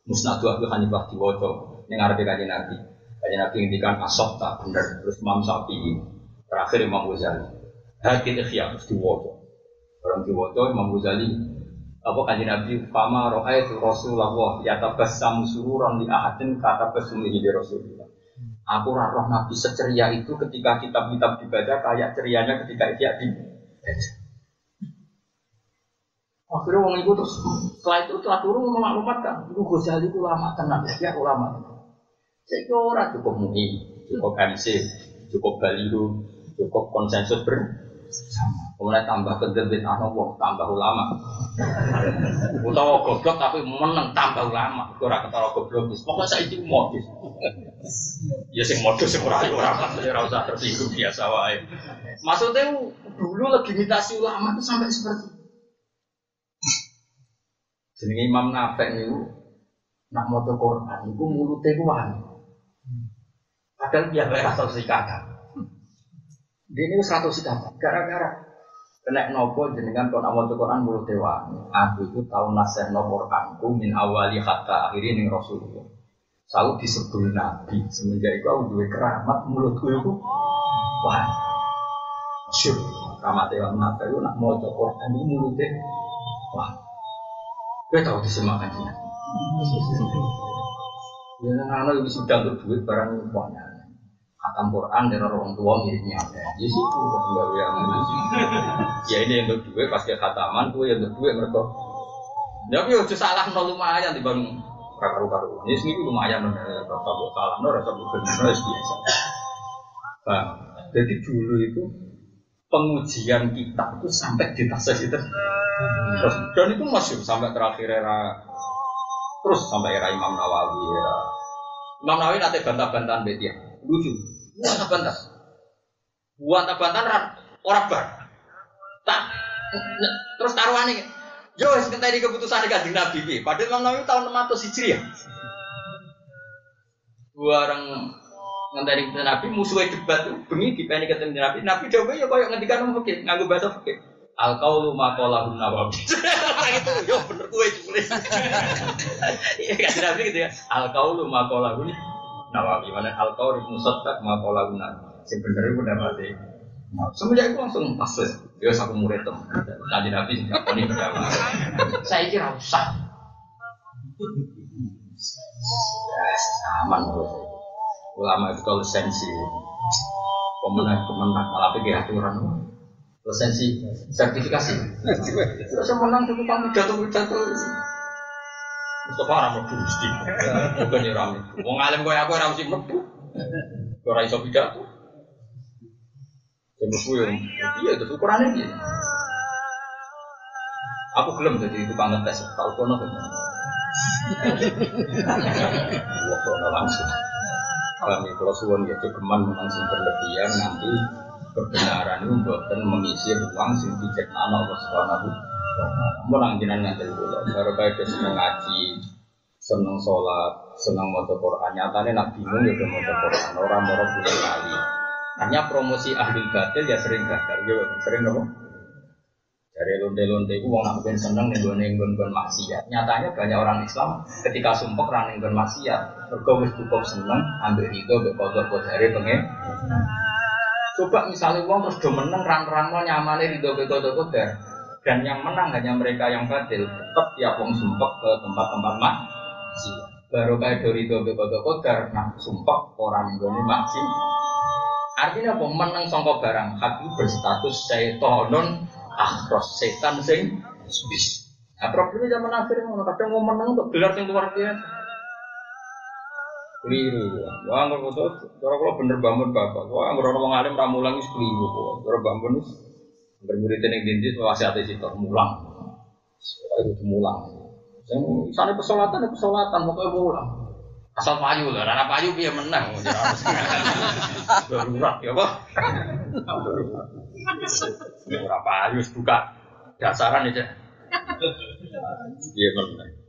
Musnad Abu Hanifah diwaca ning ngarepe kanjeng Nabi. Kanjeng Nabi ngendikan asok tak bener terus Imam Syafi'i terakhir Imam Ghazali Hakil ikhya mesti diwaca. Orang diwaca Imam Ghazali apa kanji Nabi fama itu Rasulullah yatabassamu sururan li ahadin kata basumihi di Rasulullah. Aku roh Nabi seceria itu ketika kitab-kitab dibaca kayak cerianya ketika dia dibaca. Akhirnya orang itu terus setelah itu setelah turun memaklumatkan, itu Ghazali ulama tenang, ya ulama. Saya kira orang cukup mui, cukup MC, cukup baliho, cukup konsensus ber Kemudian tambah kedebit anak wong tambah ulama. Utawa goblok tapi menang tambah ulama. Ora ketara goblok wis. Pokoke saiki modus. Ya sing modus sing ora ora ora usah tersinggung biasa wae. Maksudnya dulu legitimasi ulama itu sampai seperti Jenenge Imam Nafek niku nak maca Quran niku mulute ku Padahal dia ora rasa sikatan. Dia ini satu sikap gara-gara kena nopo jenengan kon awal Quran mulut dewa. Aku itu tahu nasih nopo Quranku min awali hatta akhiri ning Rasulullah. Selalu disebut Nabi semenjak itu aku dua keramat mulutku itu. Wah. Syur. Keramat dewa nabi itu nak mau Quran ini mulutnya. Wah. Gue tahu disemakan dia. Ya, anak ini sudah untuk duit barang banyak khatam Quran dari orang tua miripnya ada. Ya sih, enggak yang Ya ini yang kedua pas ke khataman tuh yang kedua mereka. Ya tapi udah salah nol lumayan di bang karu karu. Ini sih lumayan rasa buat salah nol rasa buat benar biasa. Nah, jadi dulu itu pengujian kita itu sampai di tas itu. Terus, dan itu masih sampai terakhir era terus sampai era Imam Nawawi era Imam Nawawi nanti bantah-bantahan betia lucu Buat bantas. Buat bantan orang bar. Tak terus taruhane. Yo wis ngenteni keputusan Kanjeng Nabi piye? Padahal Imam tahun 600 Hijriah. Bareng ngenteni keputusan Nabi musuhnya debat bengi dipeni ketemu Nabi. Nabi dawuh ya koyo ngendikan wong fikih nganggo bahasa fikih. Al qaulu ma qala Nawawi. itu yo bener kowe tulis. Iya kan Nabi gitu ya. Al qaulu ma qala Nawawi mana al qauri musaddaq ma qala guna. Sing bener iku dapate. Semenjak itu langsung pas. Dia aku murid tem. Tadi Nabi sing ngakoni berjamaah. Saya kira usah. Ya, aman terus. Ulama itu kalau sensi pemenang pemenang malah pikir aturan lisensi sertifikasi. Terus menang tuh kamu jatuh jatuh. Mustafa ora mlebu mesti. Bukan ya ora mlebu. Wong alim koyo aku ora mesti mlebu. Ora iso pidato. Sing mlebu yo iya itu ukurane piye. Aku gelem jadi itu banget tes tau kono kan. Wah, kono langsung. Kami kalau suwon ya cukuman langsung berlebihan nanti kebenaran itu bukan mengisi ruang sing diciptakan Allah Subhanahu mau nang jinan ngaten kula. Karo kae seneng ngaji, seneng sholat, seneng maca Quran. Nyatane nak bingung ya udah maca Quran, ora moro bulan kali. Hanya promosi ahli batil ya sering gagal, ya sering apa? Dari lonte-lonte itu wong ben seneng ning gone nggon maksiat. Nyatanya banyak orang Islam ketika sumpah ra ning maksiat, mergo cukup seneng ambil itu mbek kotor-kotore pengen. Coba misalnya uang terus do meneng ran-ran mau nyamane ridho be kotor-kotor, dan yang menang hanya mereka yang batil tetap ya wong sumpah ke tempat-tempat maksi baru kayak dari dobe kode kodar nah sumpah orang yang gue maksi artinya apa? Menang songkok barang hati berstatus seitonon akhros setan sing bis. Nah problemnya zaman akhir kadang mau menang untuk gelar yang luar biasa. Keliru. Wah nggak foto. Kalau bener bangun bapak. Wah nggak orang ngalim ramulang itu keliru. Cara bangun Bermurid yang dindis wasiat itu mulang. Itu mulang. Sana pesolatan, pesolatan, pokoknya mulang. Asal payu lah, rana payu dia menang. Darurat ya pak. Darurat payu buka dasaran aja. Dia menang.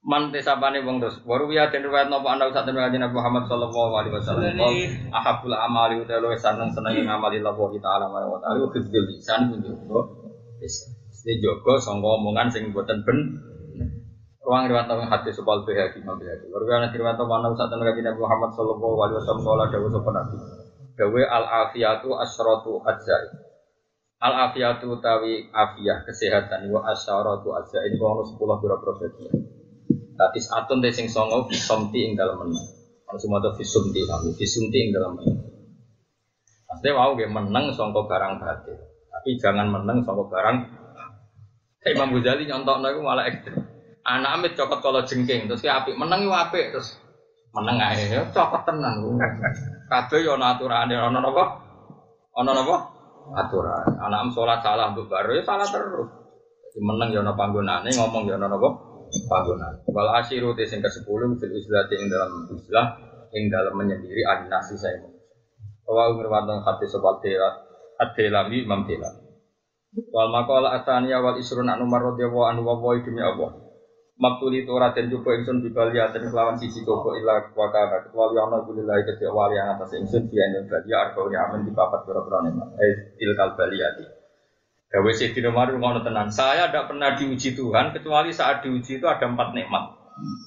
Man tesapane wong terus. Waru ya den riwayat napa ana sak temen Nabi Muhammad sallallahu alaihi wasallam. Ahabul amali uta lo seneng seneng ngamali Allah taala wa taala hifdzul lisan pun jogo. Wis iki jogo sangka omongan sing boten ben. Ruang riwayat nang hadis sebal behadi Imam behadi. Waru ya riwayat napa ana sak temen Nabi Muhammad sallallahu alaihi wasallam kala dawuh sapa Nabi. Al afiyatu asyratu ajzai. Al afiyatu tawi afiyah kesehatan wa asyaratu ajzai ini kalau 10 pira-pira. Tatis atun sing songo visomti ing dalam menang. Kalau semua itu visumti kami, visumti ing dalam menang. Maksudnya wow, gue menang songko barang batil. Tapi jangan menang songko barang. Kayak Imam Ghazali nyontok itu malah ekstrim. Anak amit cokot kalau jengking, terus kayak api menang itu api, terus menang aja, ya cokot tenang. Kabeh yo aturan, ono apa? Ono apa? Aturan. Anak am sholat salah baru ya salah terus. Menang yo ono panggonane, ngomong yo ono apa? Panggonan. Wal asyiru te sing ke-10 fil islati ing dalam islah ing dalam menyendiri adinasi saya. Wa ngirwantang hati sebal dela ad-delami imam dela. Wal maqala ataniya wal isrun anu marradhiyallahu anhu wa wa demi Allah. Maktuli itu raden coba ingsun bibaliatin kelawan sisi coba ila wakana kecuali ana kulilahi kedua wali yang atas ingsun dia yang balia arbau amin di papat pura-pura nema eh ilkal baliati Gawe Sayyidina Umar ngono tenan. Saya tidak pernah diuji Tuhan kecuali saat diuji itu ada empat nikmat.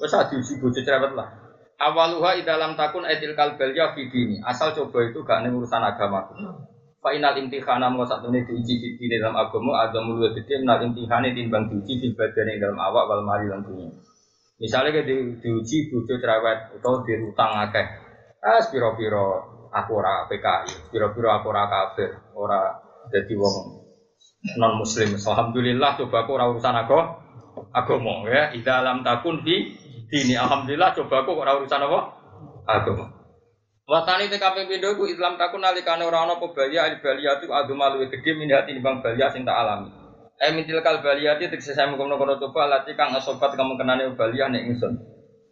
Wes saat diuji bojo cerewet lah. Awaluha idalam takun etil kalbelia fidini asal coba itu gak nih urusan agama. Fa inal imtihana mau satu ini diuji di dalam agama ada mulut gede menal imtihane timbang diuji di badan yang dalam awak wal mari lan dunia. Misalnya di, diuji bujuk cerewet atau dirutang akeh. Ah spiro piro aku ora PKI, spiro piro aku ora kafir, ora jadi wong non muslim. Alhamdulillah coba aku ora urusan aku agama ya. Ida alam takun di dini alhamdulillah coba aku ora urusan apa agama. Wasani TKP pindho ku Islam takun nalikane ora ana apa balia al baliyatu adu malu gede min hati nimbang balia sing tak alami. Eh mintil kal baliyati tegese saya mengkono kono coba lati kang asobat kamu kenane balia nek ingsun.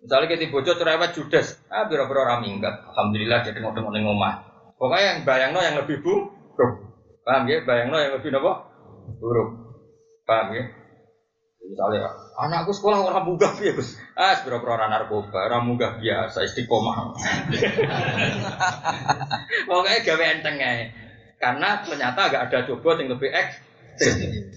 Misalnya kita bocor cerewet judes, ah biro-biro ora minggat. Alhamdulillah jadi ngono ning omah. Pokoknya yang bayangno yang lebih buruk. Paham ya? Bayangno yang lebih apa? Buruk. Paham ya? Misalnya, anakku sekolah orang munggah ya Gus. Ah, sepiro orang narkoba, orang munggah biasa istiqomah. Pokoknya gawe enteng aja. Karena ternyata agak ada coba yang lebih ekstrim.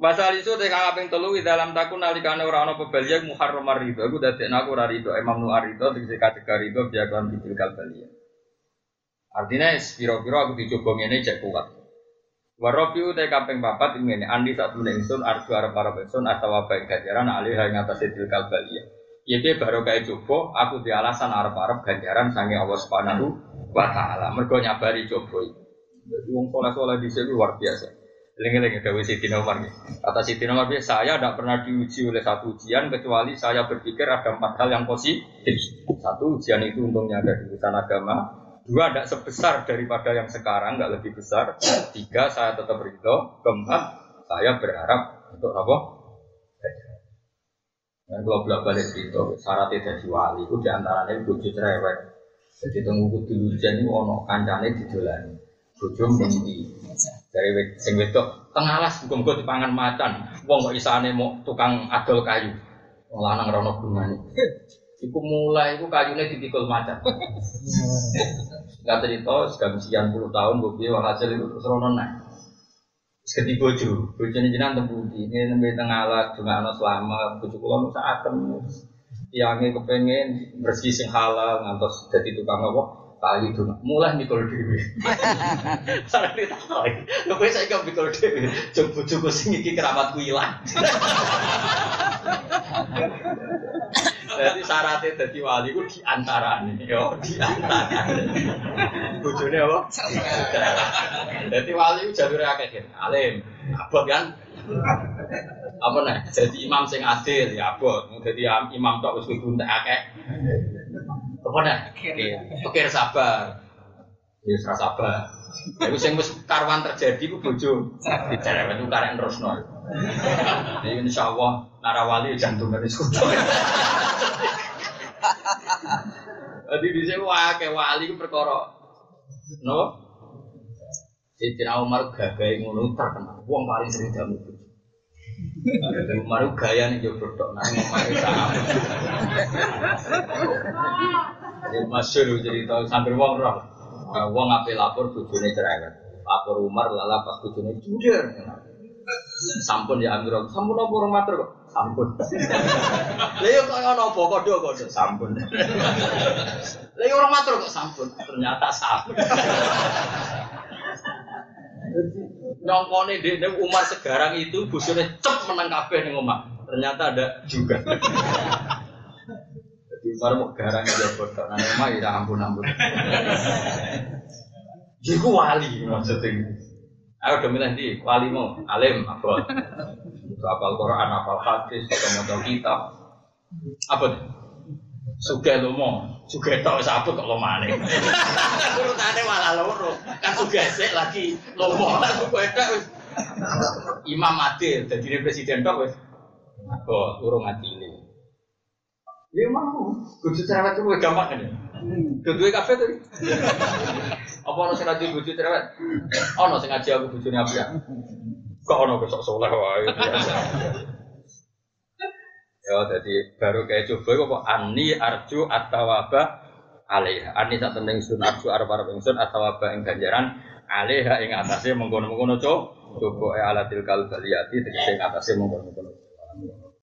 Masal itu teka kaping telu di dalam takun nalikane ora ana pebalia muharram rido. Aku dadekno aku ora rido. Imam Nu'ar rido tegese kategori rido biakan bidil kalbalia. Artinya spiro-piro aku dicoba ngene cek kuat. Warobi utai kaping papat ini andi saat ingsun arju arep ingsun atau apa ganjaran alih yang atas itu kalbalia. Iya baru kayak coba aku di alasan arep arep ganjaran sange Allah subhanahu wa taala. Mergo nyabari coba itu. Jadi wong soleh soleh di sini luar biasa. Lengi-lengi Dewi Siti Nomor Kata Siti Nomor saya tidak pernah diuji oleh satu ujian kecuali saya berpikir ada empat hal yang positif. Satu ujian itu untungnya ada di urusan agama, Dua tidak sebesar daripada yang sekarang, nggak lebih besar. Tiga saya tetap ridho. Keempat saya berharap untuk apa? Dan kalau bolak balik itu syaratnya jadi wali itu di antaranya bojo cerewet. Jadi tunggu kudu hujan itu ono kancane didolani. Bojo mesti dari sing wedok tengalas gue dipangan macan. Wong kok isane mau tukang adol kayu. Wong lanang rono gunane. Iku mulai, iku kayunya dipikul macan. Gak cerita, sekarang sekian puluh tahun, gue bilang hasil itu terus rono naik. Seketi bojo, bojo ini jenang tembudi, ini nembe tengah alat, juga anak selama, bojo kulo nusa atem. Tiangnya kepengen bersih sing halal, ngantos jadi tukang apa? Kali itu mulai mikul dewi. Ditakoki. Lho kowe saiki kok mikul dewi. Jog bojoku sing iki keramatku ilang. Jadi syaratnya jadi wali itu di antara nih, yo di antara. Bujune apa? Jadi wali itu jalur akeh kan, alim, abot kan? Apa nih? Jadi imam sing adil ya abot. Jadi imam tok wis kudu akeh. Apa nih? Pikir sabar. Ya sabar. Iku sing wis karwan terjadi ku bojo. Dicerewet itu karek terusno. Jadi insya Allah narawali jantung dari sudah. Jadi di sini wah wali itu perkara, no? Sayyidina Umar gagai ngono terkenal, uang paling sering jamu Umar gaya nih jauh berdok, nah Umar sama. Jadi masyur cerita sambil uang roh, uang ngapain lapor bujune cerewet, lapor Umar lala pas bujune jujur. Sampun ya Amir, sampun apa orang matur kok? Sampun. Lha yo kok ana apa kodho kok sampun. Lha yo orang matur kok sampun. Ternyata sampun. Nyongkone di Umar sekarang itu busune cep menang kabeh ning omah. Ternyata ada juga. Umar mau garang aja bodoh. Nang omah ya ampun ampun. Jadi wali maksudnya. Ayo udah milih di walimu, alim, abot. Itu apal Quran, apal hadis, atau mau kitab. Apa tuh? Suge lomo, suge tau sabut kok lomane. Urutane malah loro. Kan suge sik lagi lomo, kan suge tok Imam adil, jadi presiden tok wis. Oh, urung adil. Ya mau, kudu cerewet itu gampang kan ya. Kedua kafe tuh. Apa sing ngaji bojo cerewet? Ono sing ngaji aku bojone api ya. Kok ono besok soleh wae. Ya jadi baru kayak coba kok ani arju atawaba alih. Ani sak temen sun arju arep arep ingsun atawaba ing ganjaran alih ing atase mengkono-mengkono coba. Coba e alatil kalbaliyati tegese ing atase mengkono-mengkono.